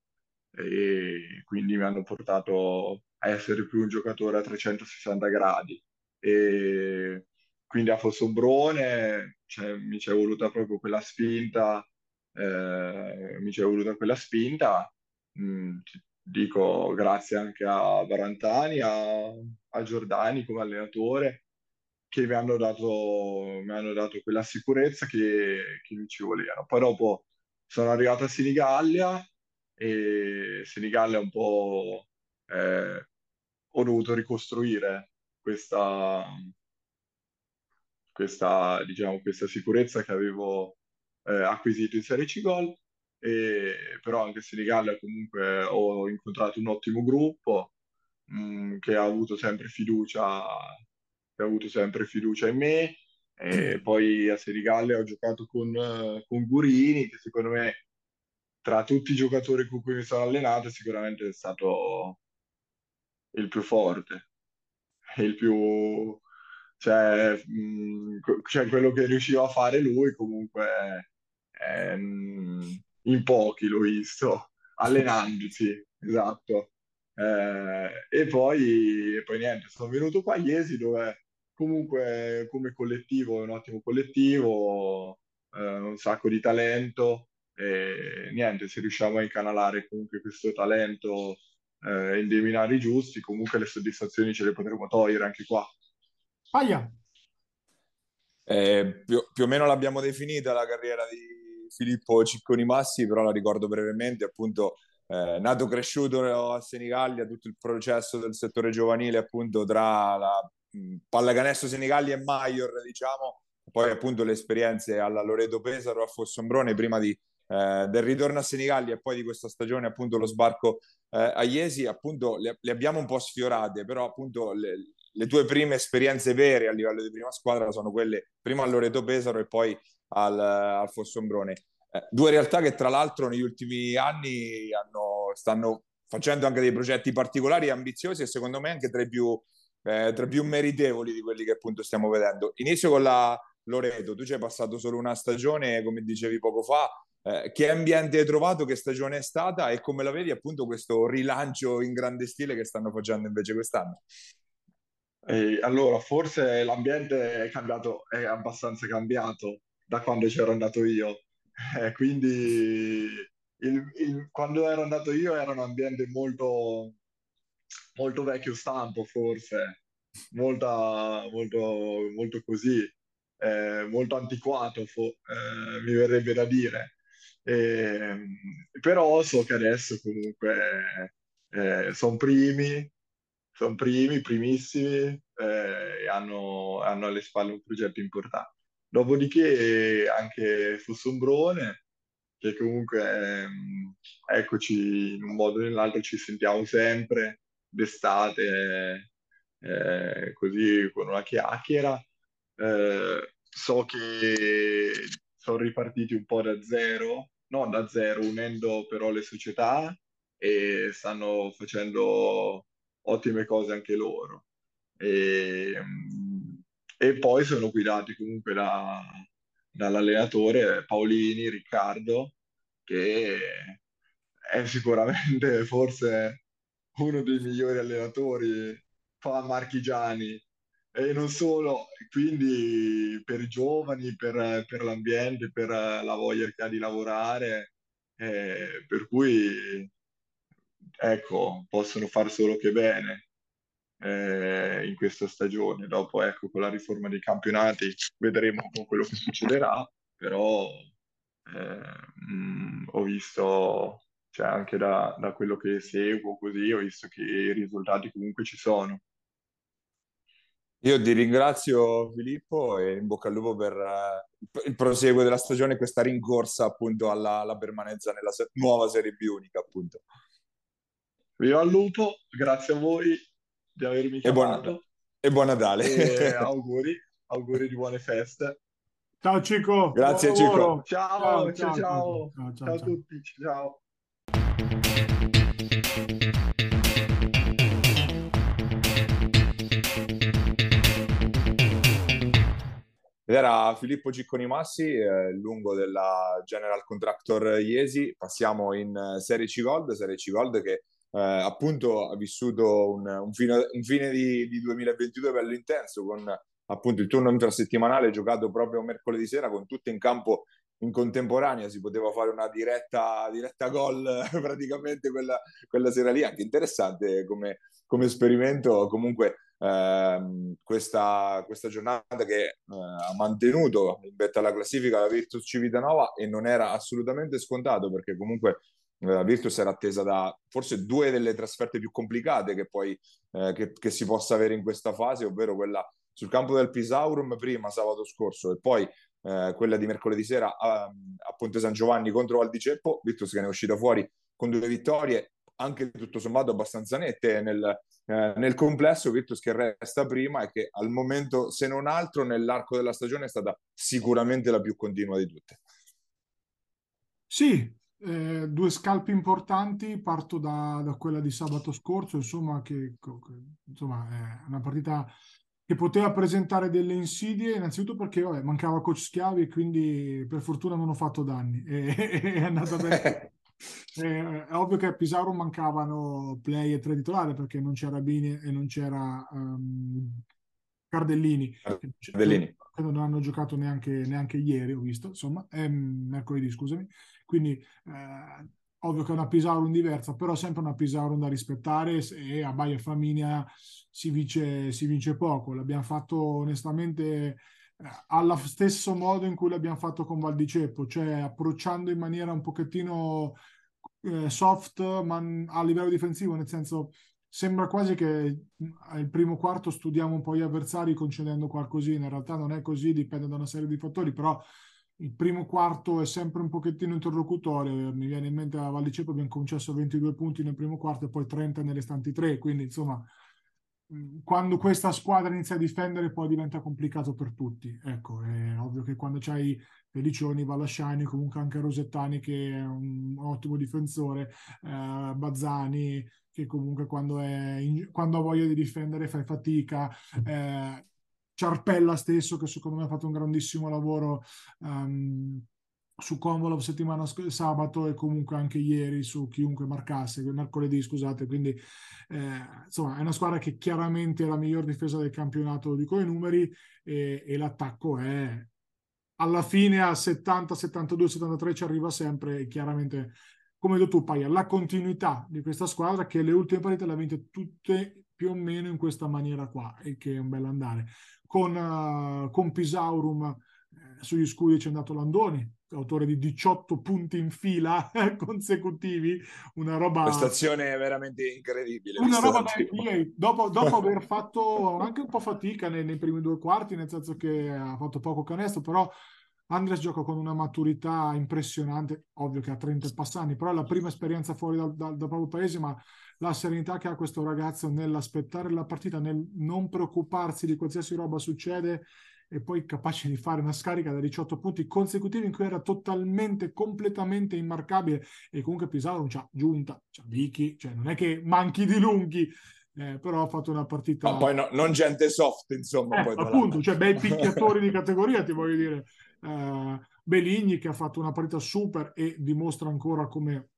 Speaker 4: e quindi mi hanno portato a essere più un giocatore a 360 gradi. E quindi a Fossombrone cioè, mi ci è voluta proprio quella spinta, eh, mi ci è voluta quella spinta. Mm, ti- dico grazie anche a Barantani, a, a Giordani come allenatore, che mi hanno dato, mi hanno dato quella sicurezza che, che mi ci volevano. Poi dopo sono arrivato a Senigallia e Senigallia un po' eh, ho dovuto ricostruire questa, questa, diciamo, questa sicurezza che avevo eh, acquisito in Serie C Gol, e, però anche a Senigallia comunque ho incontrato un ottimo gruppo mh, che ha avuto sempre fiducia, che ha avuto sempre fiducia in me. E poi a Senigallia ho giocato con, con Gurini, che secondo me tra tutti i giocatori con cui mi sono allenato sicuramente è stato il più forte, il più, cioè, mh, co- cioè quello che riusciva a fare lui comunque ehm, in pochi l'ho visto, allenandosi, esatto. Eh, e poi, e poi niente, sono venuto qua a Iesi dove comunque come collettivo è un ottimo collettivo, eh, un sacco di talento e niente, se riusciamo a incanalare comunque questo talento eh, in dei binari giusti, comunque le soddisfazioni ce le potremo togliere anche qua.
Speaker 3: Paia,
Speaker 2: Eh, più, più o meno l'abbiamo definita la carriera di Filippo Cicconi Massi, però la ricordo brevemente, appunto, eh, nato cresciuto a Senigallia, tutto il processo del settore giovanile, appunto, tra la pallacanestro Senigallia e Maior, diciamo, poi appunto le esperienze alla Loreto Pesaro, a Fossombrone, prima di, eh, del ritorno a Senigallia e poi di questa stagione, appunto, lo sbarco eh, a Iesi, appunto, le, le abbiamo un po' sfiorate, però appunto le, le tue prime esperienze vere a livello di prima squadra sono quelle prima al Loreto Pesaro e poi al, al Fossombrone. Eh, due realtà che tra l'altro negli ultimi anni hanno, stanno facendo anche dei progetti particolari e ambiziosi e secondo me anche tra i più, eh, tra i più meritevoli di quelli che appunto stiamo vedendo. Inizio con la Loreto, tu ci hai passato solo una stagione, come dicevi poco fa. Eh, che ambiente hai trovato? Che stagione è stata? E come la vedi appunto questo rilancio in grande stile che stanno facendo invece quest'anno?
Speaker 4: E allora, forse l'ambiente è cambiato, è abbastanza cambiato da quando c'ero andato io. Eh, quindi il- il- quando ero andato io era un ambiente molto, molto vecchio stampo, forse, molta- molto, molto così, eh, molto antiquato, fo- eh, mi verrebbe da dire. E, però so che adesso comunque sono primi, sono primi, primissimi, eh, e hanno, hanno alle spalle un progetto importante. Dopodiché anche Fossombrone, che comunque ehm, eccoci in un modo o nell'altro ci sentiamo sempre d'estate, eh, così con una chiacchiera. Eh, so che sono ripartiti un po' da zero, non da zero, unendo però le società e stanno facendo ottime cose anche loro. E, e poi sono guidati comunque da, dall'allenatore Paolini, Riccardo, che è sicuramente forse uno dei migliori allenatori fa marchigiani. E non solo, quindi per i giovani, per, per l'ambiente, per la voglia che ha di lavorare, eh, per cui ecco, possono far solo che bene eh, in questa stagione. Dopo, ecco, con la riforma dei campionati vedremo un po' quello che succederà, però eh, mh, ho visto, cioè anche da, da quello che seguo così, ho visto che i risultati comunque ci sono.
Speaker 2: Io ti ringrazio Filippo e in bocca al lupo per uh, il proseguo della stagione, questa rincorsa appunto alla, alla permanenza nella se- nuova Serie B unica appunto.
Speaker 4: Viva il lupo, grazie a voi di avermi
Speaker 2: E buon,
Speaker 4: chiamato
Speaker 2: e buon Natale.
Speaker 4: e auguri, auguri di buone feste.
Speaker 3: Ciao Cico,
Speaker 2: Grazie,
Speaker 3: buon lavoro.
Speaker 4: Ciao, ciao, ciao,
Speaker 3: ciao,
Speaker 4: ciao,
Speaker 3: ciao,
Speaker 4: ciao a
Speaker 3: ciao.
Speaker 4: tutti, ciao.
Speaker 2: Ed era Filippo Cicconi Massi, eh, lungo della General Contractor Iesi. Passiamo in eh, Serie C Gold, Serie C Gold che eh, appunto ha vissuto un, un fine, un fine di, di 2022 bello intenso con appunto il turno infrasettimanale giocato proprio mercoledì sera con tutte in campo in contemporanea si poteva fare una diretta, diretta gol praticamente quella, quella sera lì, anche interessante come, come esperimento. Comunque ehm, questa, questa giornata che eh, ha mantenuto in vetta alla classifica la Virtus Civitanova e non era assolutamente scontato perché comunque la Virtus era attesa da forse due delle trasferte più complicate che poi eh, che, che si possa avere in questa fase, ovvero quella sul campo del Pisaurum prima sabato scorso e poi eh, quella di mercoledì sera a, a, Ponte San Giovanni contro Valdiceppo, Virtus che ne è uscita fuori con due vittorie, anche tutto sommato abbastanza nette nel, eh, nel complesso, Virtus che resta prima e che al momento, se non altro, nell'arco della stagione è stata sicuramente la più continua di tutte.
Speaker 3: Sì, eh, due scalpi importanti, parto da, da, quella di sabato scorso, insomma, che, che insomma, è una partita che poteva presentare delle insidie, innanzitutto perché vabbè, mancava coach Schiavi e quindi per fortuna non ho fatto danni. E, è andata bene. è, è ovvio che a Pisaro mancavano play e tre titolari perché non c'era Bini e non c'era um, Cardellini,
Speaker 2: Cardellini.
Speaker 3: che non hanno giocato neanche, neanche ieri, ho visto, insomma, ehm, mercoledì, scusami. Quindi eh, ovvio che è una Pisaurum diversa, però sempre una Pisaurum da rispettare e a Baia Flaminia si vince, si vince poco. L'abbiamo fatto onestamente eh, allo stesso modo in cui l'abbiamo fatto con Valdiceppo, cioè approcciando in maniera un pochettino eh, soft, ma a livello difensivo, nel senso sembra quasi che al primo quarto studiamo un po' gli avversari concedendo qualcosina, in realtà non è così, dipende da una serie di fattori, però il primo quarto è sempre un pochettino interlocutorio, mi viene in mente a Valdiceppo abbiamo concesso 22 punti nel primo quarto e poi 30 nelle restanti tre, quindi insomma quando questa squadra inizia a difendere poi diventa complicato per tutti. Ecco, è ovvio che quando c'hai Pelicioni, Vallasciani, comunque anche Rosettani che è un ottimo difensore, eh, Bazzani che comunque quando, quando ha voglia di difendere fai fatica, eh, Ciarpella stesso che secondo me ha fatto un grandissimo lavoro um, su Convolov settimana sabato e comunque anche ieri su chiunque marcasse, mercoledì scusate, quindi eh, insomma è una squadra che chiaramente è la miglior difesa del campionato di quei numeri e, e l'attacco è alla fine a 70, 72, 73 ci arriva sempre e chiaramente come hai detto tu Paia, la continuità di questa squadra che le ultime partite le ha vinte tutte più o meno in questa maniera qua e che è un bel andare con, uh, con Pisaurum eh, sugli scudi c'è andato Landoni autore di 18 punti in fila consecutivi, una roba...
Speaker 2: Prestazione veramente incredibile.
Speaker 3: Una roba da NBA, dopo, dopo aver fatto anche un po' fatica nei, nei, primi due quarti, nel senso che ha fatto poco canestro, però Andres gioca con una maturità impressionante, ovvio che ha 30 passanni, però è la prima esperienza fuori dal, dal, dal proprio paese, ma la serenità che ha questo ragazzo nell'aspettare la partita, nel non preoccuparsi di qualsiasi roba succede e poi capace di fare una scarica da 18 punti consecutivi in cui era totalmente, completamente immarcabile e comunque Pisano non c'ha giunta, c'ha Vicky, cioè non è che manchi di lunghi, eh, però ha fatto una partita...
Speaker 2: No, poi no, non gente soft, insomma.
Speaker 3: Eh,
Speaker 2: poi
Speaker 3: appunto, cioè bei picchiatori di categoria, ti voglio dire. Eh, Beligni che ha fatto una partita super e dimostra ancora come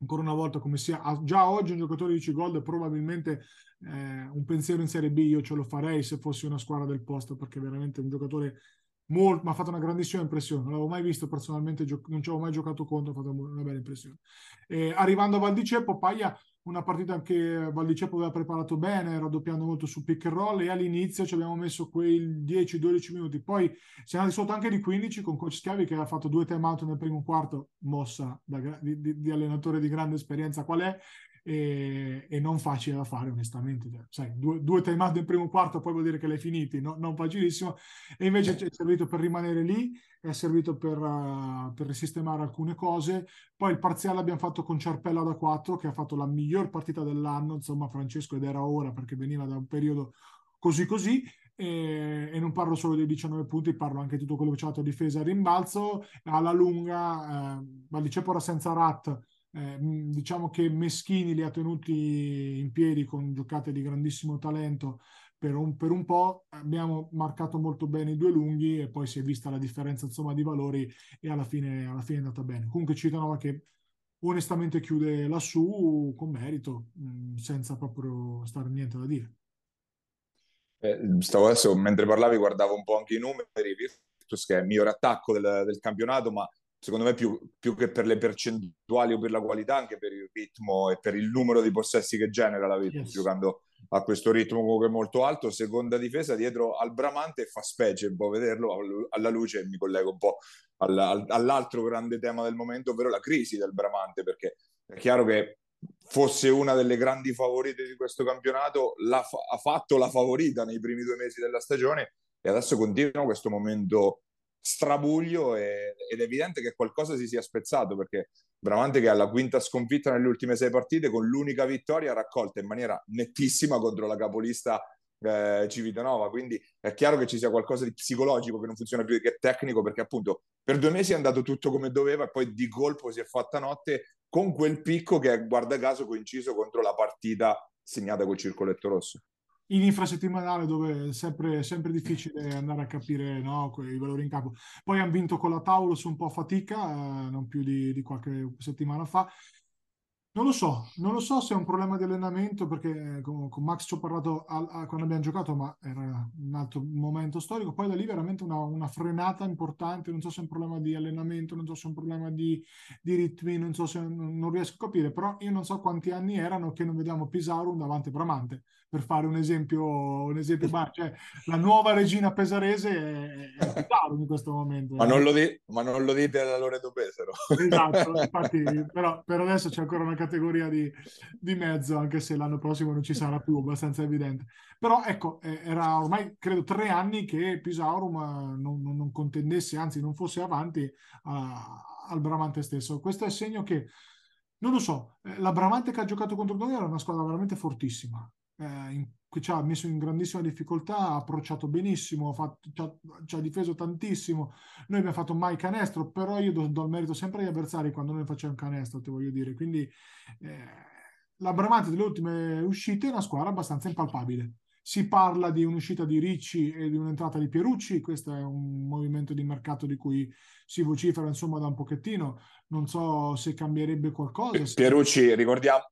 Speaker 3: ancora una volta come sia già oggi un giocatore di C-Gold probabilmente eh, un pensiero in Serie B io ce lo farei se fossi una squadra del posto perché veramente un giocatore molto, mi ha fatto una grandissima impressione. Non l'avevo mai visto personalmente non ci avevo mai giocato contro ha fatto una bella impressione. Eh, arrivando a Valdiceppo Paglia una partita che Valdiceppo aveva preparato bene, raddoppiando molto su pick and roll e all'inizio ci abbiamo messo quei 10-12 minuti, poi siamo andati sotto anche di 15 con coach Schiavi che ha fatto due time out nel primo quarto, mossa da, di, di, di, allenatore di grande esperienza. Qual è, e, e non facile da fare onestamente, cioè, sai, due, due time out nel primo quarto poi vuol dire che l'hai finiti, no, non facilissimo, e invece è servito per rimanere lì è servito per, uh, per risistemare alcune cose. Poi il parziale abbiamo fatto con Ciarpella da 4, che ha fatto la miglior partita dell'anno, insomma, Francesco, ed era ora perché veniva da un periodo così così. E, non parlo solo dei 19 punti, parlo anche di tutto quello che c'è stato a difesa e rimbalzo. Alla lunga, eh, Valicepora senza Rat, eh, diciamo che Meschini li ha tenuti in piedi con giocate di grandissimo talento per un, per un, po' abbiamo marcato molto bene i due lunghi e poi si è vista la differenza insomma di valori e alla fine, alla fine è andata bene. Comunque Citanova che onestamente chiude lassù con merito, mh, senza proprio stare niente da dire.
Speaker 2: Eh, stavo adesso, mentre parlavi, guardavo un po' anche i numeri, Virtus che è il miglior attacco del, del campionato, ma secondo me più, più, che per le percentuali o per la qualità, anche per il ritmo e per il numero di possessi che genera la Virtus yes. giocando a questo ritmo comunque molto alto, seconda difesa dietro al Bramante fa specie un po' vederlo alla luce, mi collego un po' all'altro grande tema del momento, ovvero la crisi del Bramante, perché è chiaro che fosse una delle grandi favorite di questo campionato, ha fatto la favorita nei primi due mesi della stagione e adesso continua questo momento strabuglio e, ed è evidente che qualcosa si sia spezzato perché Bramante che ha la quinta sconfitta nelle ultime sei partite con l'unica vittoria raccolta in maniera nettissima contro la capolista eh, Civitanova. Quindi è chiaro che ci sia qualcosa di psicologico che non funziona più che tecnico perché appunto per due mesi è andato tutto come doveva e poi di colpo si è fatta notte con quel picco che guarda caso coinciso contro la partita segnata col circoletto rosso
Speaker 3: in infrasettimanale dove è sempre, sempre difficile andare a capire no, i valori in campo. Poi hanno vinto con la Taurus un po' a fatica, eh, non più di, di qualche settimana fa, non lo so, non lo so se è un problema di allenamento perché eh, con, con Max ci ho parlato a, a, quando abbiamo giocato, ma era un altro momento storico. Poi da lì veramente una, una, frenata importante. Non so se è un problema di allenamento, non so se è un problema di, di ritmi, non so se non riesco a capire. Però io non so quanti anni erano che non vediamo Pisarum davanti a Bramante per fare un esempio, un esempio cioè, la nuova regina pesarese è, è Pisarum in questo momento.
Speaker 2: Ma non lo, di, ma non lo dite alla Loreto Pesaro.
Speaker 3: Esatto, infatti, però per adesso c'è ancora una categoria di, di, mezzo, anche se l'anno prossimo non ci sarà più, abbastanza evidente. Però ecco, eh, era ormai credo tre anni che Pisaurum eh, non, non, non contendesse, anzi non fosse avanti a, al Bramante stesso. Questo è segno che, non lo so, eh, la Bramante che ha giocato contro noi era una squadra veramente fortissima. Eh, in, che ci ha messo in grandissima difficoltà, ha approcciato benissimo, fatto, ci, ha, ci, ha, difeso tantissimo. Noi abbiamo fatto mai canestro, però io do, do il merito sempre agli avversari quando noi facciamo canestro, ti voglio dire. Quindi eh, la Bramante delle ultime uscite è una squadra abbastanza impalpabile. Si parla di un'uscita di Ricci e di un'entrata di Pierucci, questo è un movimento di mercato di cui si vocifera insomma da un pochettino. Non so se cambierebbe qualcosa.
Speaker 2: Pierucci, ricordiamo,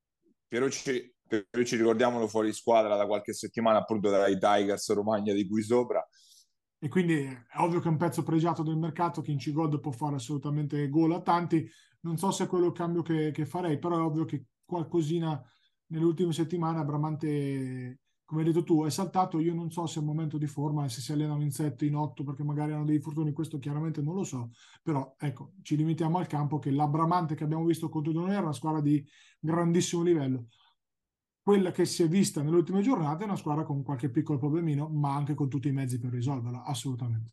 Speaker 2: Pierucci ci ricordiamolo fuori squadra da qualche settimana appunto dai Tigers Romagna di qui sopra
Speaker 3: e quindi è ovvio che è un pezzo pregiato del mercato in C-God può fare assolutamente gol a tanti non so se è quello il cambio che, che farei però è ovvio che qualcosina nelle ultime settimane a Bramante come hai detto tu, è saltato. Io non so se è un momento di forma e se si allenano in 7, in 8 perché magari hanno dei fortuni, questo chiaramente non lo so. Però ecco, ci limitiamo al campo che l'Abramante che abbiamo visto contro Donore era una squadra di grandissimo livello. Quella che si è vista nelle ultime giornate è una squadra con qualche piccolo problemino, ma anche con tutti i mezzi per risolverla, assolutamente.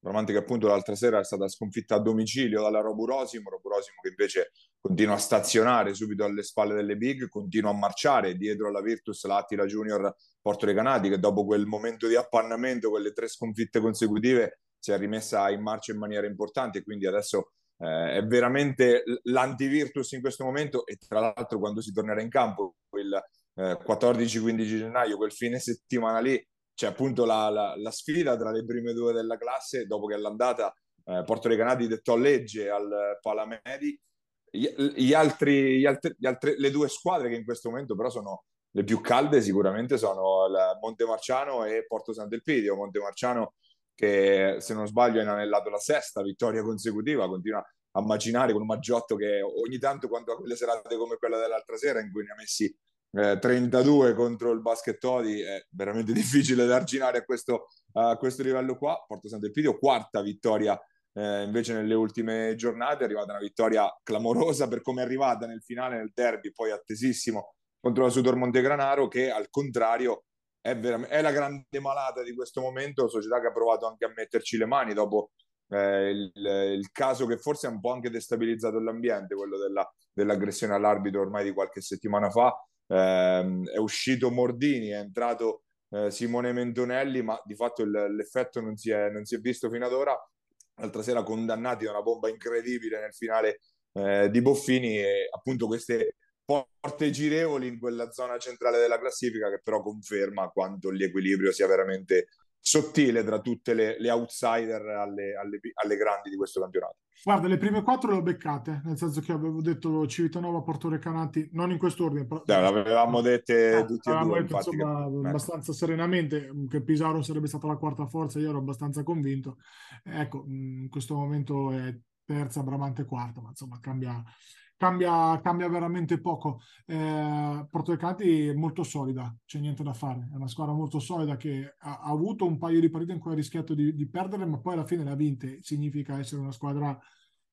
Speaker 2: Romantica appunto l'altra sera è stata sconfitta a domicilio dalla Roburosimo, Roburosimo che invece continua a stazionare subito alle spalle delle big, continua a marciare dietro alla Virtus, l'Attila Junior Porto Recanati che dopo quel momento di appannamento, quelle tre sconfitte consecutive, si è rimessa in marcia in maniera importante e quindi adesso eh, è veramente l'antivirtus in questo momento e tra l'altro quando si tornerà in campo il eh, 14-15 gennaio, quel fine settimana lì, c'è appunto la, la, la, sfida tra le prime due della classe, dopo che all'andata eh, Porto Recanati dettò legge al Palamedi. Gli, gli altri, gli altri, gli altri, le due squadre che in questo momento però sono le più calde sicuramente sono Montemarciano e Porto Sant'Elpidio. Montemarciano che se non sbaglio ha inanellato la sesta vittoria consecutiva, continua a macinare con un Maggiotto che ogni tanto quando ha quelle serate come quella dell'altra sera in cui ne ha messi eh, 32 contro il Baskettodi è veramente difficile da arginare a questo, a questo livello qua. Porto Sant'Elpidio, quarta vittoria eh, invece nelle ultime giornate, è arrivata una vittoria clamorosa per come è arrivata nel finale, nel derby, poi attesissimo contro la Sudor Montegranaro che al contrario è, è, la grande malata di questo momento, società che ha provato anche a metterci le mani dopo eh, il, il, caso che forse ha un po' anche destabilizzato l'ambiente, quello della, dell'aggressione all'arbitro ormai di qualche settimana fa, eh, è uscito Mordini, è entrato eh, Simone Mentonelli, ma di fatto il, l'effetto non si, è, non si, è, visto fino ad ora. L'altra sera condannati da una bomba incredibile nel finale eh, di Boffini e appunto queste porte girevoli in quella zona centrale della classifica che però conferma quanto l'equilibrio sia veramente sottile tra tutte le, le outsider alle, alle, alle, grandi di questo campionato.
Speaker 3: Guarda, le prime quattro le ho beccate, nel senso che avevo detto Civitanova, Porto Recanati, non in quest'ordine. Però...
Speaker 2: Dai, l'avevamo dette eh, tutti e due,
Speaker 3: detto, infatti, insomma, che... abbastanza serenamente che Pisaro sarebbe stata la quarta forza, io ero abbastanza convinto. Ecco, in questo momento è terza, Bramante quarta, ma insomma cambia, cambia, cambia veramente poco. Eh, Porto Recati è molto solida, c'è niente da fare. È una squadra molto solida che ha, ha avuto un paio di partite in cui ha rischiato di, di perdere, ma poi alla fine l'ha vinte. Significa essere una squadra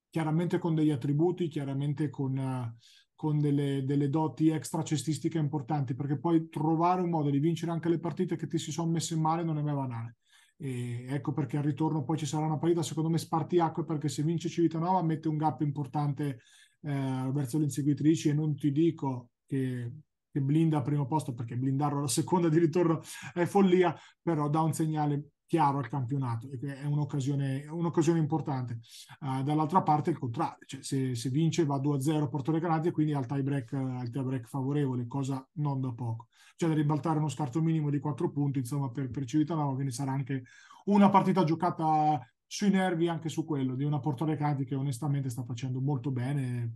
Speaker 3: chiaramente con degli attributi, chiaramente con, con delle, delle, doti extra cestistiche importanti, perché poi trovare un modo di vincere anche le partite che ti si sono messe male non è mai banale. E ecco perché al ritorno poi ci sarà una partita, secondo me, spartiacque, perché se vince Civitanova mette un gap importante eh, verso le inseguitrici e non ti dico che, che blinda al primo posto perché blindarlo alla seconda di ritorno è follia, però dà un segnale chiaro al campionato e è un'occasione, un'occasione importante. Uh, dall'altra parte il contrario, cioè se, se vince va 2-0 Porto Recanati e quindi al tie break, al tie break favorevole, cosa non da poco. Cioè da ribaltare uno scarto minimo di 4 punti, insomma per, per Civitanova, quindi sarà anche una partita giocata sui nervi anche su quello di una Porto Recati che onestamente sta facendo molto bene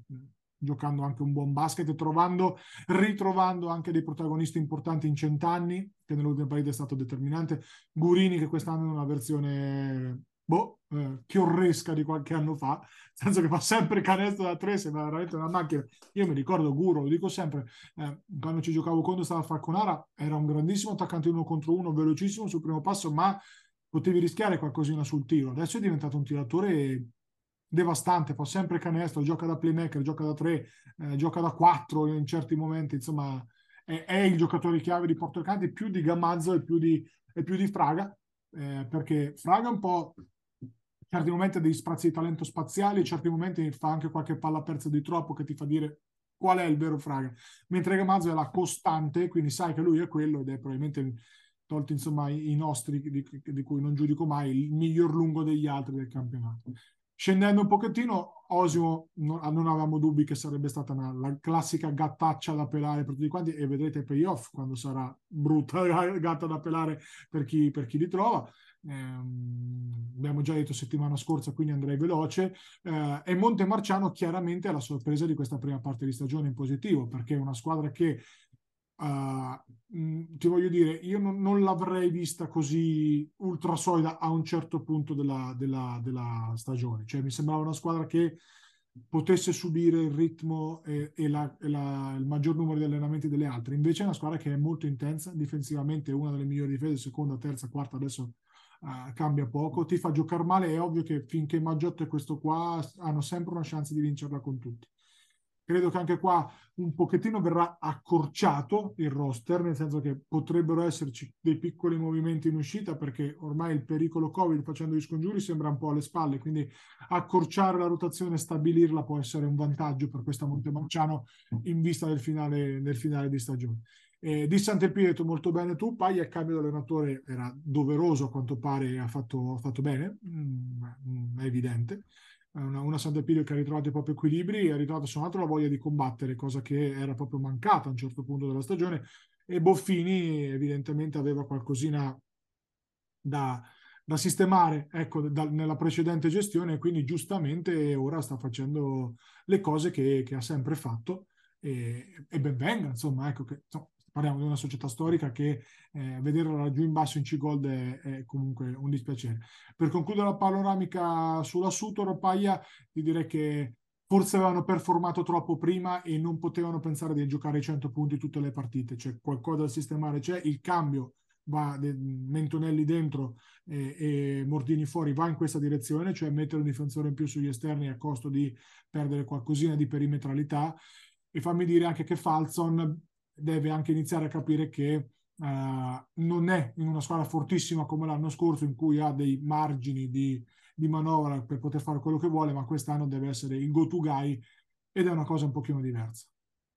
Speaker 3: giocando anche un buon basket trovando, ritrovando anche dei protagonisti importanti in cent'anni che nell'ultima partita è stato determinante Gurini che quest'anno è una versione boh, eh, chiorresca di qualche anno fa, nel senso che fa sempre canestro da tre, sembra veramente una macchina. Io mi ricordo Guro, lo dico sempre, eh, quando ci giocavo quando stava a Falconara, era un grandissimo attaccante uno contro uno, velocissimo sul primo passo, ma potevi rischiare qualcosina sul tiro. Adesso è diventato un tiratore devastante, fa sempre canestro, gioca da playmaker, gioca da tre, eh, gioca da quattro in certi momenti, insomma è, è il giocatore chiave di Porto Canti più di Gamazzo e più di, e più di Fraga, eh, perché Fraga un po' in certi momenti ha degli sprazzi di talento spaziali, in certi momenti fa anche qualche palla persa di troppo che ti fa dire qual è il vero Fraga, mentre Gamazzo è la costante, quindi sai che lui è quello ed è probabilmente tolti insomma i, nostri di, di, cui non giudico mai, il miglior lungo degli altri del campionato. Scendendo un pochettino, Osimo non, non avevamo dubbi che sarebbe stata una, la classica gattaccia da pelare per tutti quanti e vedrete il payoff quando sarà brutta gatta da pelare per chi, per chi li trova. Eh, abbiamo già detto settimana scorsa, quindi andrei veloce. Eh, e Montemarciano chiaramente è la sorpresa di questa prima parte di stagione in positivo, perché è una squadra che Uh, ti voglio dire, io non, non, l'avrei vista così ultra solida a un certo punto della, della, della, stagione. Cioè, mi sembrava una squadra che potesse subire il ritmo e, e, la, e la, il maggior numero di allenamenti delle altre. Invece è una squadra che è molto intensa, difensivamente una delle migliori difese, seconda, terza, quarta, adesso uh, cambia poco, ti fa giocare male, è ovvio che finché Maggiotto è questo qua hanno sempre una chance di vincerla con tutti. Credo che anche qua un pochettino verrà accorciato il roster, nel senso che potrebbero esserci dei piccoli movimenti in uscita perché ormai il pericolo Covid facendo gli scongiuri sembra un po' alle spalle, quindi accorciare la rotazione stabilirla può essere un vantaggio per questa Montemarciano in vista del finale, del finale di stagione. Eh, di Sant'Epieto molto bene tu, Paglia il cambio d'allenatore era doveroso a quanto pare, ha fatto, ha fatto bene, mm, è evidente una, una Sant'Epidio che ha ritrovato i propri equilibri, ha ritrovato soltanto la voglia di combattere, cosa che era proprio mancata a un certo punto della stagione, e Boffini evidentemente aveva qualcosina da, da sistemare ecco, da, nella precedente gestione e quindi giustamente ora sta facendo le cose che, che ha sempre fatto e, e ben venga, insomma, ecco che insomma, parliamo di una società storica che eh, vederla laggiù in basso in C-Gold è, è, comunque un dispiacere. Per concludere la panoramica sulla Sutor, Paglia, ti direi che forse avevano performato troppo prima e non potevano pensare di giocare i 100 punti tutte le partite, c'è qualcosa da sistemare, c'è il cambio va de, Mentonelli dentro e, e, Mordini fuori va in questa direzione, cioè mettere un difensore in più sugli esterni a costo di perdere qualcosina di perimetralità. E fammi dire anche che Falzon deve anche iniziare a capire che uh, non è in una squadra fortissima come l'anno scorso in cui ha dei margini di, di manovra per poter fare quello che vuole, ma quest'anno deve essere il go-to guy ed è una cosa un pochino diversa.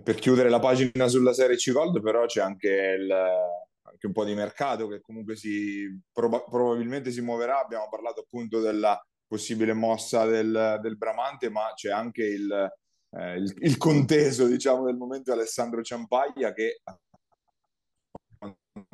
Speaker 2: Per chiudere la pagina sulla serie C-Gold però c'è anche, il, anche un po' di mercato che comunque si, proba- probabilmente si muoverà, abbiamo parlato appunto della possibile mossa del, del Bramante, ma c'è anche il, eh, il, il, conteso diciamo del momento Alessandro Ciampaglia che a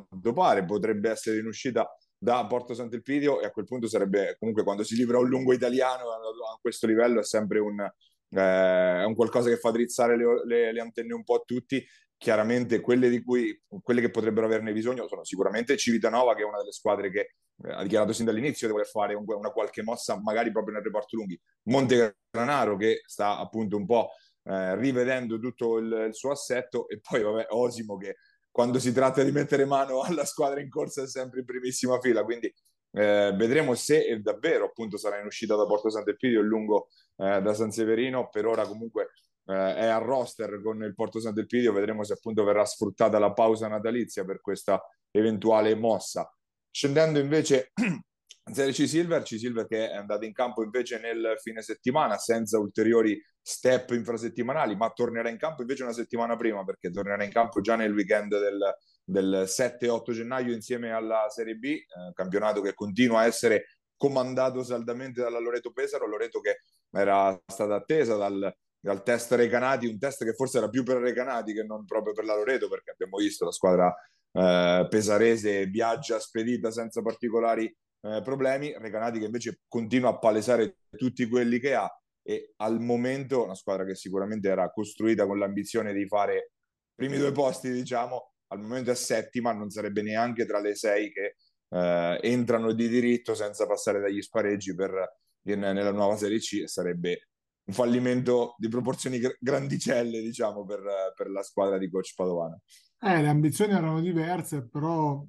Speaker 2: quanto pare potrebbe essere in uscita da Porto Sant'Elpidio e a quel punto sarebbe comunque quando si libera un lungo italiano a questo livello è sempre un, eh, un qualcosa che fa drizzare le, le, le, antenne un po' a tutti chiaramente quelle, di cui, quelle che potrebbero averne bisogno sono sicuramente Civitanova che è una delle squadre che eh, ha dichiarato sin dall'inizio di voler fare un, una qualche mossa magari proprio nel reparto lunghi. Monte Granaro che sta appunto un po' eh, rivedendo tutto il, il, suo assetto. E poi vabbè Osimo che quando si tratta di mettere mano alla squadra in corsa è sempre in primissima fila. Quindi eh, vedremo se davvero appunto sarà in uscita da Porto Sant'Elpidio il lungo eh, da San Severino. Per ora comunque eh, è a roster con il Porto Sant'Elpidio vedremo se appunto verrà sfruttata la pausa natalizia per questa eventuale mossa. Scendendo invece in Serie C Silver, C Silver che è andato in campo invece nel fine settimana senza ulteriori step infrasettimanali, ma tornerà in campo invece una settimana prima perché tornerà in campo già nel weekend del, del 7-8 gennaio insieme alla Serie B, eh, campionato che continua a essere comandato saldamente dalla Loreto Pesaro, Loreto che era stata attesa dal, dal test Recanati, un test che forse era più per Recanati che non proprio per la Loreto perché abbiamo visto la squadra eh, pesarese viaggia spedita senza particolari eh, problemi, Recanati che invece continua a palesare tutti quelli che ha e al momento una squadra che sicuramente era costruita con l'ambizione di fare i primi due posti, diciamo, al momento è settima, non sarebbe neanche tra le sei che eh, entrano di diritto senza passare dagli spareggi per, in, nella nuova Serie C, sarebbe un fallimento di proporzioni grandicelle, diciamo, per, per la squadra di coach Padovano.
Speaker 3: Eh, le ambizioni erano diverse, però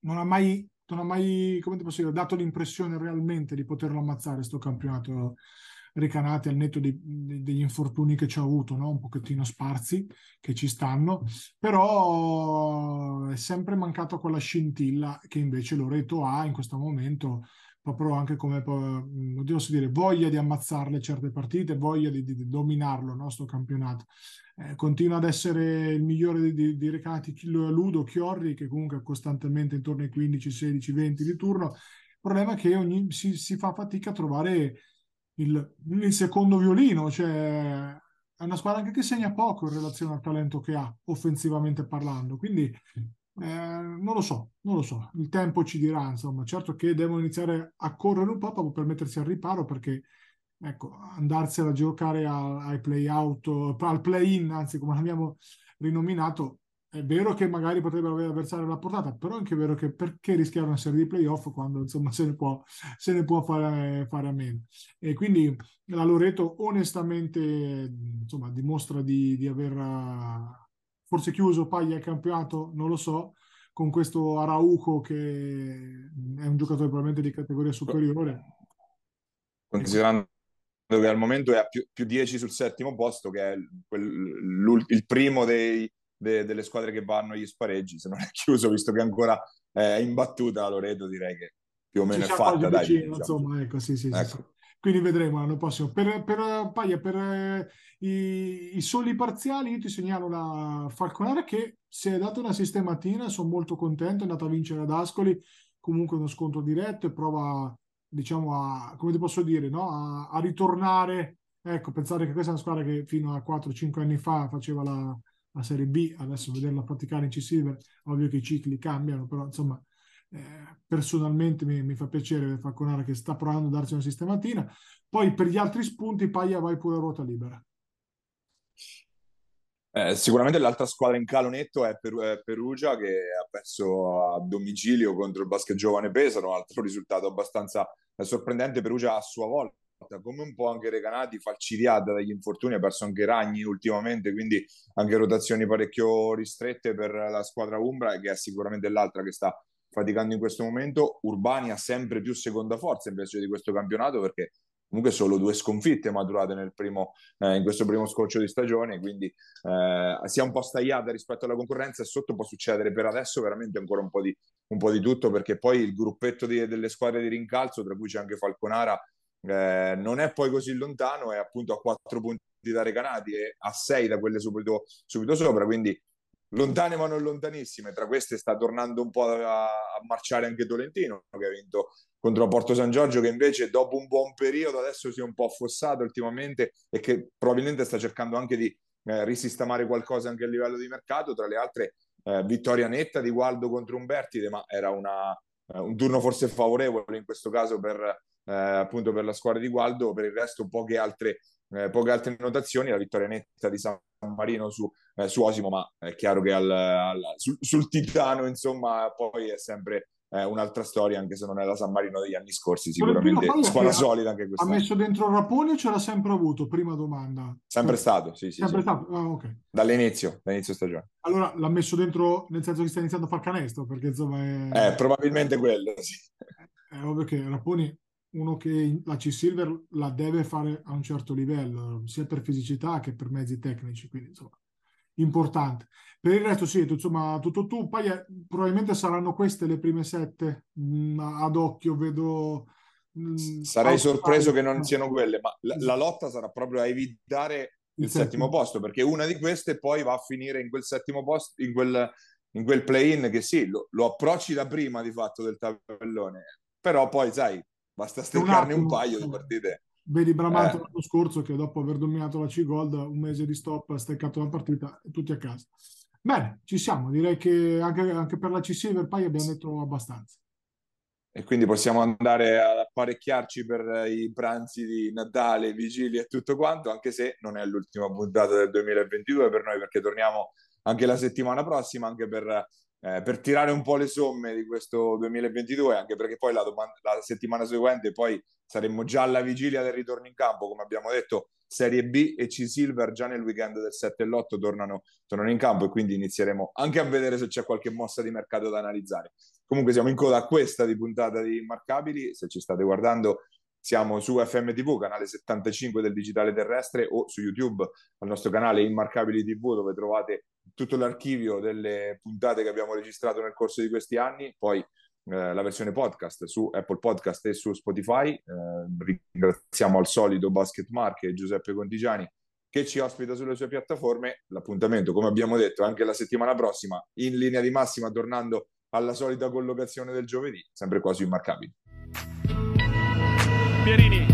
Speaker 3: non ha mai, non ha mai come ti posso dire, dato l'impressione realmente di poterlo ammazzare questo campionato ricanati al netto di, degli infortuni che ci ha avuto, no? un pochettino sparsi, che ci stanno, però è sempre mancato quella scintilla che invece Loreto ha in questo momento proprio anche come, non posso dire, voglia di ammazzarle certe partite, voglia di, di dominarlo il nostro campionato. Eh, continua ad essere il migliore di, di, di recati Ludo Chiorri, che comunque è costantemente intorno ai 15, 16, 20 di turno. Il problema è che ogni, si, si fa fatica a trovare il, il secondo violino, cioè è una squadra anche che segna poco in relazione al talento che ha, offensivamente parlando. Quindi eh, non lo so, non lo so, il tempo ci dirà, insomma, certo che devono iniziare a correre un po' per mettersi al riparo perché ecco, andarsela a giocare a, ai play out, al play in, anzi come l'abbiamo rinominato, è vero che magari potrebbero avere l'avversario alla portata, però è anche vero che perché rischiare una serie di playoff quando insomma se ne può, se ne può fare, fare, a meno. E quindi la Loreto onestamente insomma, dimostra di, di aver forse chiuso paglia il campionato, non lo so, con questo Arauco che è un giocatore probabilmente di categoria superiore.
Speaker 2: Considerando che al momento è a più, più 10 sul settimo posto, che è quel, il primo dei, de, delle squadre che vanno agli spareggi, se non è chiuso, visto che ancora è imbattuta Loreto, direi che più o meno Ci è fatta. Dai, vicino,
Speaker 3: diciamo. insomma, ecco, sì, sì, ecco. sì, Quindi vedremo l'anno prossimo. Per, per Paglia, per eh, i, i, soli parziali, io ti segnalo la Falconara che si è data una sistematina, sono molto contento, è andata a vincere ad Ascoli, comunque uno scontro diretto e prova, diciamo, a, come ti posso dire, no? a, a ritornare, ecco, pensare che questa è una squadra che fino a 4-5 anni fa faceva la, la Serie B, adesso vederla praticare in C-Silver, ovvio che i cicli cambiano, però insomma eh, personalmente mi, mi, fa piacere Falconara che sta provando a darsi una sistematina. Poi per gli altri spunti Paglia vai pure a ruota libera.
Speaker 2: Eh, sicuramente l'altra squadra in calo netto è, per, è, Perugia che ha perso a domicilio contro il basket giovane Pesaro, un altro risultato abbastanza sorprendente. Perugia a sua volta come un po' anche Recanati, falcidiata dagli infortuni, ha perso anche Ragni ultimamente, quindi anche rotazioni parecchio ristrette per la squadra Umbra, che è sicuramente l'altra che sta faticando in questo momento. Urbani ha sempre più seconda forza invece di questo campionato perché comunque solo due sconfitte maturate nel primo, eh, in questo primo scorcio di stagione, quindi eh, si è un po' stagliata rispetto alla concorrenza e sotto può succedere per adesso veramente ancora un po' di, un po di tutto perché poi il gruppetto di, delle squadre di rincalzo, tra cui c'è anche Falconara, eh, non è poi così lontano, è appunto a quattro punti da Recanati e a sei da quelle subito, subito sopra, quindi lontane ma non lontanissime. Tra queste sta tornando un po' a, a, marciare anche Tolentino, che ha vinto contro Porto San Giorgio, che invece dopo un buon periodo adesso si è un po' affossato ultimamente e che probabilmente sta cercando anche di eh, risistemare qualcosa anche a livello di mercato. Tra le altre, eh, vittoria netta di Gualdo contro Umbertide, ma era una, eh, un turno forse favorevole in questo caso per eh, appunto per la squadra di Gualdo, per il resto poche altre, eh, poche altre notazioni, la vittoria netta di San Marino su, eh, su Osimo, ma è chiaro che al, al, sul, sul, Titano insomma poi è sempre eh, un'altra storia, anche se non è la San Marino degli anni scorsi, sicuramente squadra solida anche questa.
Speaker 3: Ha messo dentro Rapone o ce l'ha sempre avuto? Prima domanda.
Speaker 2: Sempre stato, sì, sì.
Speaker 3: Sempre
Speaker 2: sì.
Speaker 3: stato, ah, ok.
Speaker 2: Dall'inizio, dall'inizio stagione.
Speaker 3: Allora l'ha messo dentro nel senso che sta iniziando a far canestro, perché insomma è...
Speaker 2: Eh, probabilmente quello, sì.
Speaker 3: È ovvio che Raponi uno che la C-Silver la deve fare a un certo livello, sia per fisicità che per mezzi tecnici, quindi insomma, importante. Per il resto sì, insomma, tutto tu, poi eh, probabilmente saranno queste le prime sette, mh, mm, ad occhio vedo...
Speaker 2: Mh, mm, Sarei sorpreso che non siano quelle, ma la, la lotta sarà proprio a evitare il, il settimo. settimo posto, perché una di queste poi va a finire in quel settimo posto, in quel, in quel play-in che sì, lo, lo approcci da prima di fatto del tabellone, però poi sai, Basta steccarne un, un paio di partite.
Speaker 3: Vedi Bramante eh. l'anno scorso che dopo aver dominato la C-Gold, un mese di stop, ha steccato la partita e tutti a casa. Bene, ci siamo. Direi che anche, anche per la C-Silver poi abbiamo detto abbastanza.
Speaker 2: E quindi possiamo andare ad apparecchiarci per i pranzi di Natale, Vigilia e tutto quanto, anche se non è l'ultima puntata del 2022 per noi, perché torniamo anche la settimana prossima, anche per eh, per tirare un po' le somme di questo 2022, anche perché poi la, domanda, la, settimana seguente poi saremmo già alla vigilia del ritorno in campo, come abbiamo detto, Serie B e C-Silver già nel weekend del 7 e l'8 tornano, tornano in campo e quindi inizieremo anche a vedere se c'è qualche mossa di mercato da analizzare. Comunque siamo in coda a questa di puntata di Immarcabili, se ci state guardando siamo su FMTV, canale 75 del digitale terrestre o su YouTube al nostro canale Immarcabili TV dove trovate tutto l'archivio delle puntate che abbiamo registrato nel corso di questi anni, poi eh, la versione podcast su Apple Podcast e su Spotify. Eh, ringraziamo al solito Basket Mark e Giuseppe Contigiani che ci ospita sulle sue piattaforme. L'appuntamento, come abbiamo detto, anche la settimana prossima, in linea di massima, tornando alla solita collocazione del giovedì, sempre qua su Immarcabili.
Speaker 1: Pierini